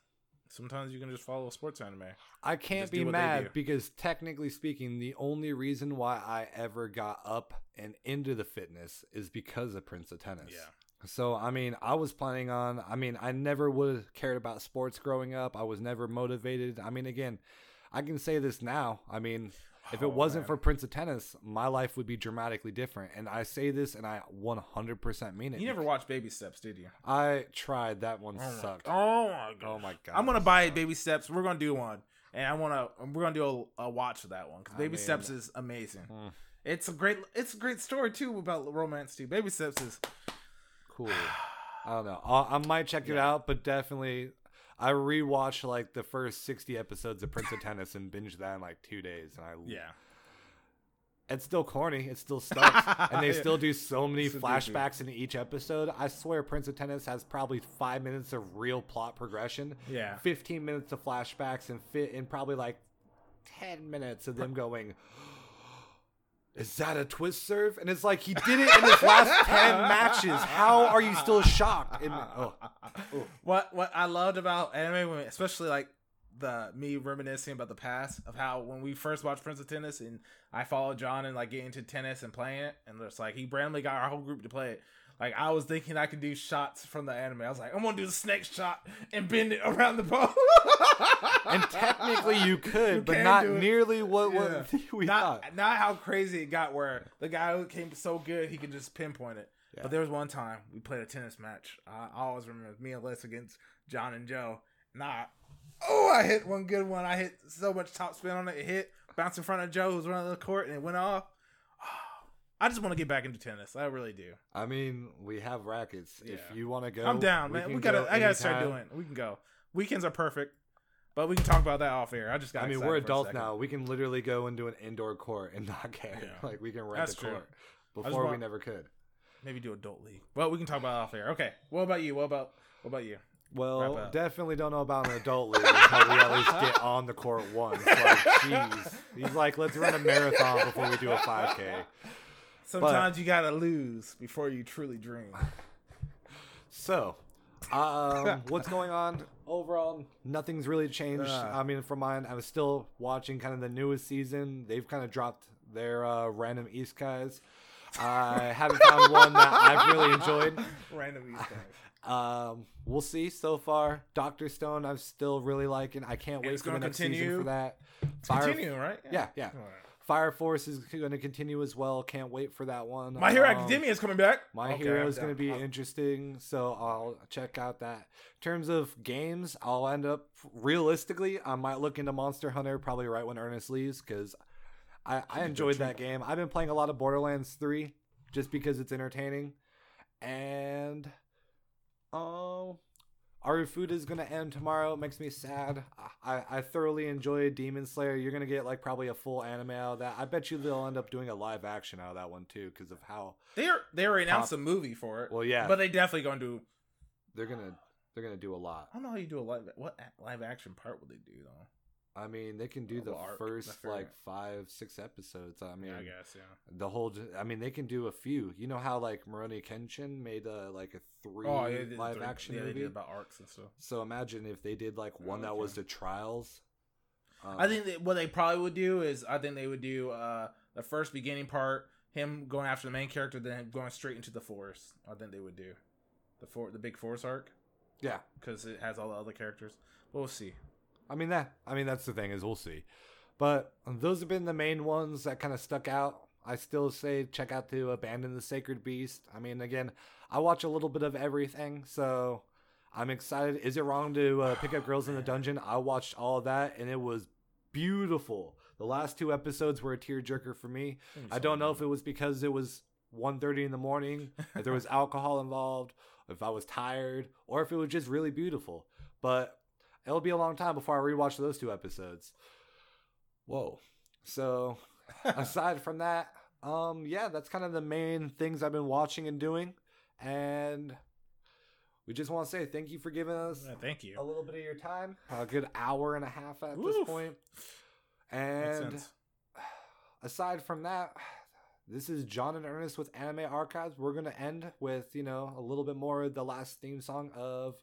sometimes you can just follow a sports anime. I can't be what they do. mad because technically speaking, the only reason why I ever got up and into the fitness is because of Prince of Tennis. Yeah. So I mean, I was planning on. I mean, I never would have cared about sports growing up. I was never motivated. I mean, again, I can say this now. I mean, if it Oh, wasn't man. for Prince of Tennis, my life would be dramatically different. And I say this, and I 100% mean it. You never watched Baby Steps, did you? I tried. That one Oh my- sucked. Oh my god! Oh my god. I'm gonna buy it, Baby Steps. We're gonna do one, and I wanna we're gonna do a, a watch of that one because I Baby mean- Steps is amazing. Mm. It's a great it's a great story too about romance too. Baby Steps is cool. I don't know. I, I might check it out, but definitely, I rewatched like the first sixty episodes of Prince of Tennis and binged that in like two days. And I yeah. it's still corny. It still sucks, and they still do so many So flashbacks in each episode. I swear, Prince of Tennis has probably five minutes of real plot progression, Yeah. fifteen minutes of flashbacks, and fit in probably like ten minutes of them going. Is that a twist serve? And it's like he did it in his last ten matches. How are you still shocked? Oh, What what I loved about anime, when- especially like the me reminiscing about the past of how when we first watched Prince of Tennis and I followed John and like getting into tennis and playing it, and it's like he randomly got our whole group to play it. Like I was thinking I could do shots from the anime. I was like, I'm gonna do the snake shot and bend it around the ball. and technically you could, You but not nearly what, Yeah. what we not thought. not how crazy it got where the guy who came so good he could just pinpoint it. Yeah. But there was one time we played a tennis match. I, I always remember me and Les against John and Joe. Nah. Oh, I hit one good one. I hit so much top spin on it. It hit, bounced in front of Joe who was running the court, and it went off. I just want to get back into tennis. I really do. I mean, we have rackets. If you want to go, I'm down, man. We gotta. go I gotta start doing. it. We can go. Weekends are perfect, but we can talk about that off air. I just got. To I mean, we're adults now. We can literally go into an indoor court and not care. Yeah. Like we can rent That's a court. Before we never could. Maybe do adult league. Well, we can talk about it off air. Okay. What about you? What about what about you? Well, definitely don't know about an adult league until we at least get on the court once. Like, jeez. He's like, let's run a marathon before we do a 5K. Sometimes you gotta lose before you truly dream. So, um, what's going on overall? Nothing's really changed. Uh. I mean, for mine, I was still watching kind of the newest season. They've kind of dropped their uh, random East guys. I haven't found one that I've really enjoyed. Random East guys. Um, we'll see. So far, Doctor Stone, I'm still really liking. I can't wait for the season continue? for that. Fire, Continue, right? Yeah, yeah. Alright. Fire Force is going to continue as well. Can't wait for that one. My Hero Um, Academia is coming back. My Okay, Hero is going to be interesting, so I'll check out that. In terms of games, I'll end up realistically, I might look into Monster Hunter probably right when Ernest leaves because I, I enjoyed that game. I've been playing a lot of Borderlands 3 just because it's entertaining. And um Arifureta is going to end tomorrow. It makes me sad. I, I thoroughly enjoyed Demon Slayer. You're going to get like probably a full anime out of that. I bet you they'll end up doing a live action out of that one too because of how They are, they already announced a movie for it. Well, yeah. but they definitely gonna do. they're gonna they're gonna do a lot. I don't know how you do a live. What live action part would they do though? I mean, they can do the first the like five six episodes. I mean, yeah, I guess yeah. the whole. I mean, they can do a few. You know how like Rurouni Kenshin made a like a three Oh yeah, live three- action yeah, movie. did about arcs and stuff. So imagine if they did like one that okay. was the trials. Um, I think that what they probably would do is I think they would do uh the first beginning part him going after the main character, then going straight into the forest. I think they would do the for the big forest arc Yeah. because it has all the other characters. But we'll see. I mean that. I mean that's the thing is we'll see, but those have been the main ones that kind of stuck out. I still say check out to Abandon the Sacred Beast. I mean, again, I watch a little bit of everything, so I'm excited. Is it wrong to uh, pick up Girls in the Dungeon? I watched all of that, and it was beautiful. The last two episodes were a tearjerker for me. I don't know if it was because it was 1.30 in the morning, if there was alcohol involved, if I was tired, or if it was just really beautiful. But it'll be a long time before I rewatch those two episodes. Whoa. So aside from that, um, yeah, that's kind of the main things I've been watching and doing. And we just want to say thank you for giving us Yeah, thank you. a little bit of your time. A good hour and a half at Woof. this point. And aside from that, this is John and Ernest with Anime Archives. We're gonna end with you know a little bit more of the last theme song of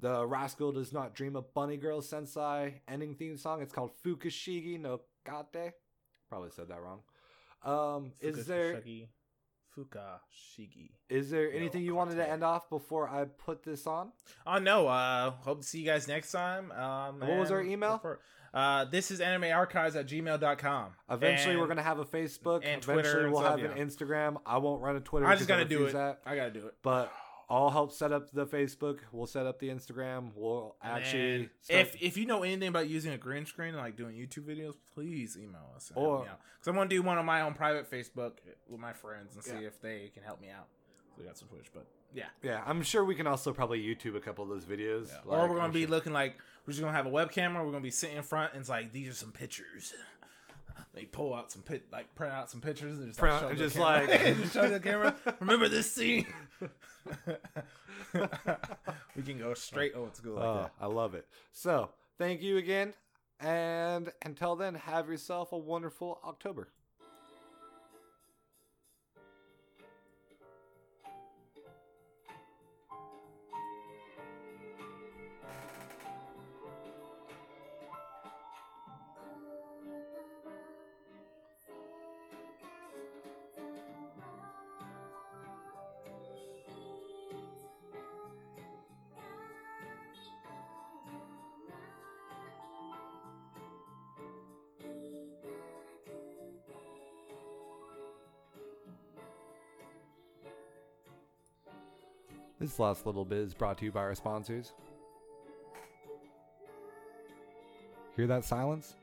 the Rascal Does Not Dream of Bunny Girl Sensei ending theme song. It's called Fukashigi no Karte. Probably said that wrong. Um, is there Fukashigi- is there No anything you wanted to end off before I put this on? Oh no! Uh, hope to see you guys next time. Um, What was our email? for- Uh, this is animearchives at gmail.com. Eventually, And we're gonna have a Facebook. and Eventually, Twitter and we'll have an. Instagram. I won't run a Twitter. I just gotta do it. That. I gotta do it. But I'll help set up the Facebook. We'll set up the Instagram. We'll actually. If if you know anything about using a green screen and like doing YouTube videos, please email us. Or- help me out. Because I'm gonna do one on my own private Facebook with my friends and see Yeah. if they can help me out. So we got some Twitch, but yeah. yeah, I'm sure we can also probably YouTube a couple of those videos. Yeah. Like, or we're gonna I'm be sure- looking like we're just gonna have a webcam. We're gonna be sitting in front and it's like these are some pictures. They pull out some pit, like print out some pictures and just Print like, out- show the just camera. like- just show the camera. Remember this scene? we can go straight old school like Oh, that. I love it. So thank you again, and until then, have yourself a wonderful October. This last little bit is brought to you by our sponsors. Hear that silence?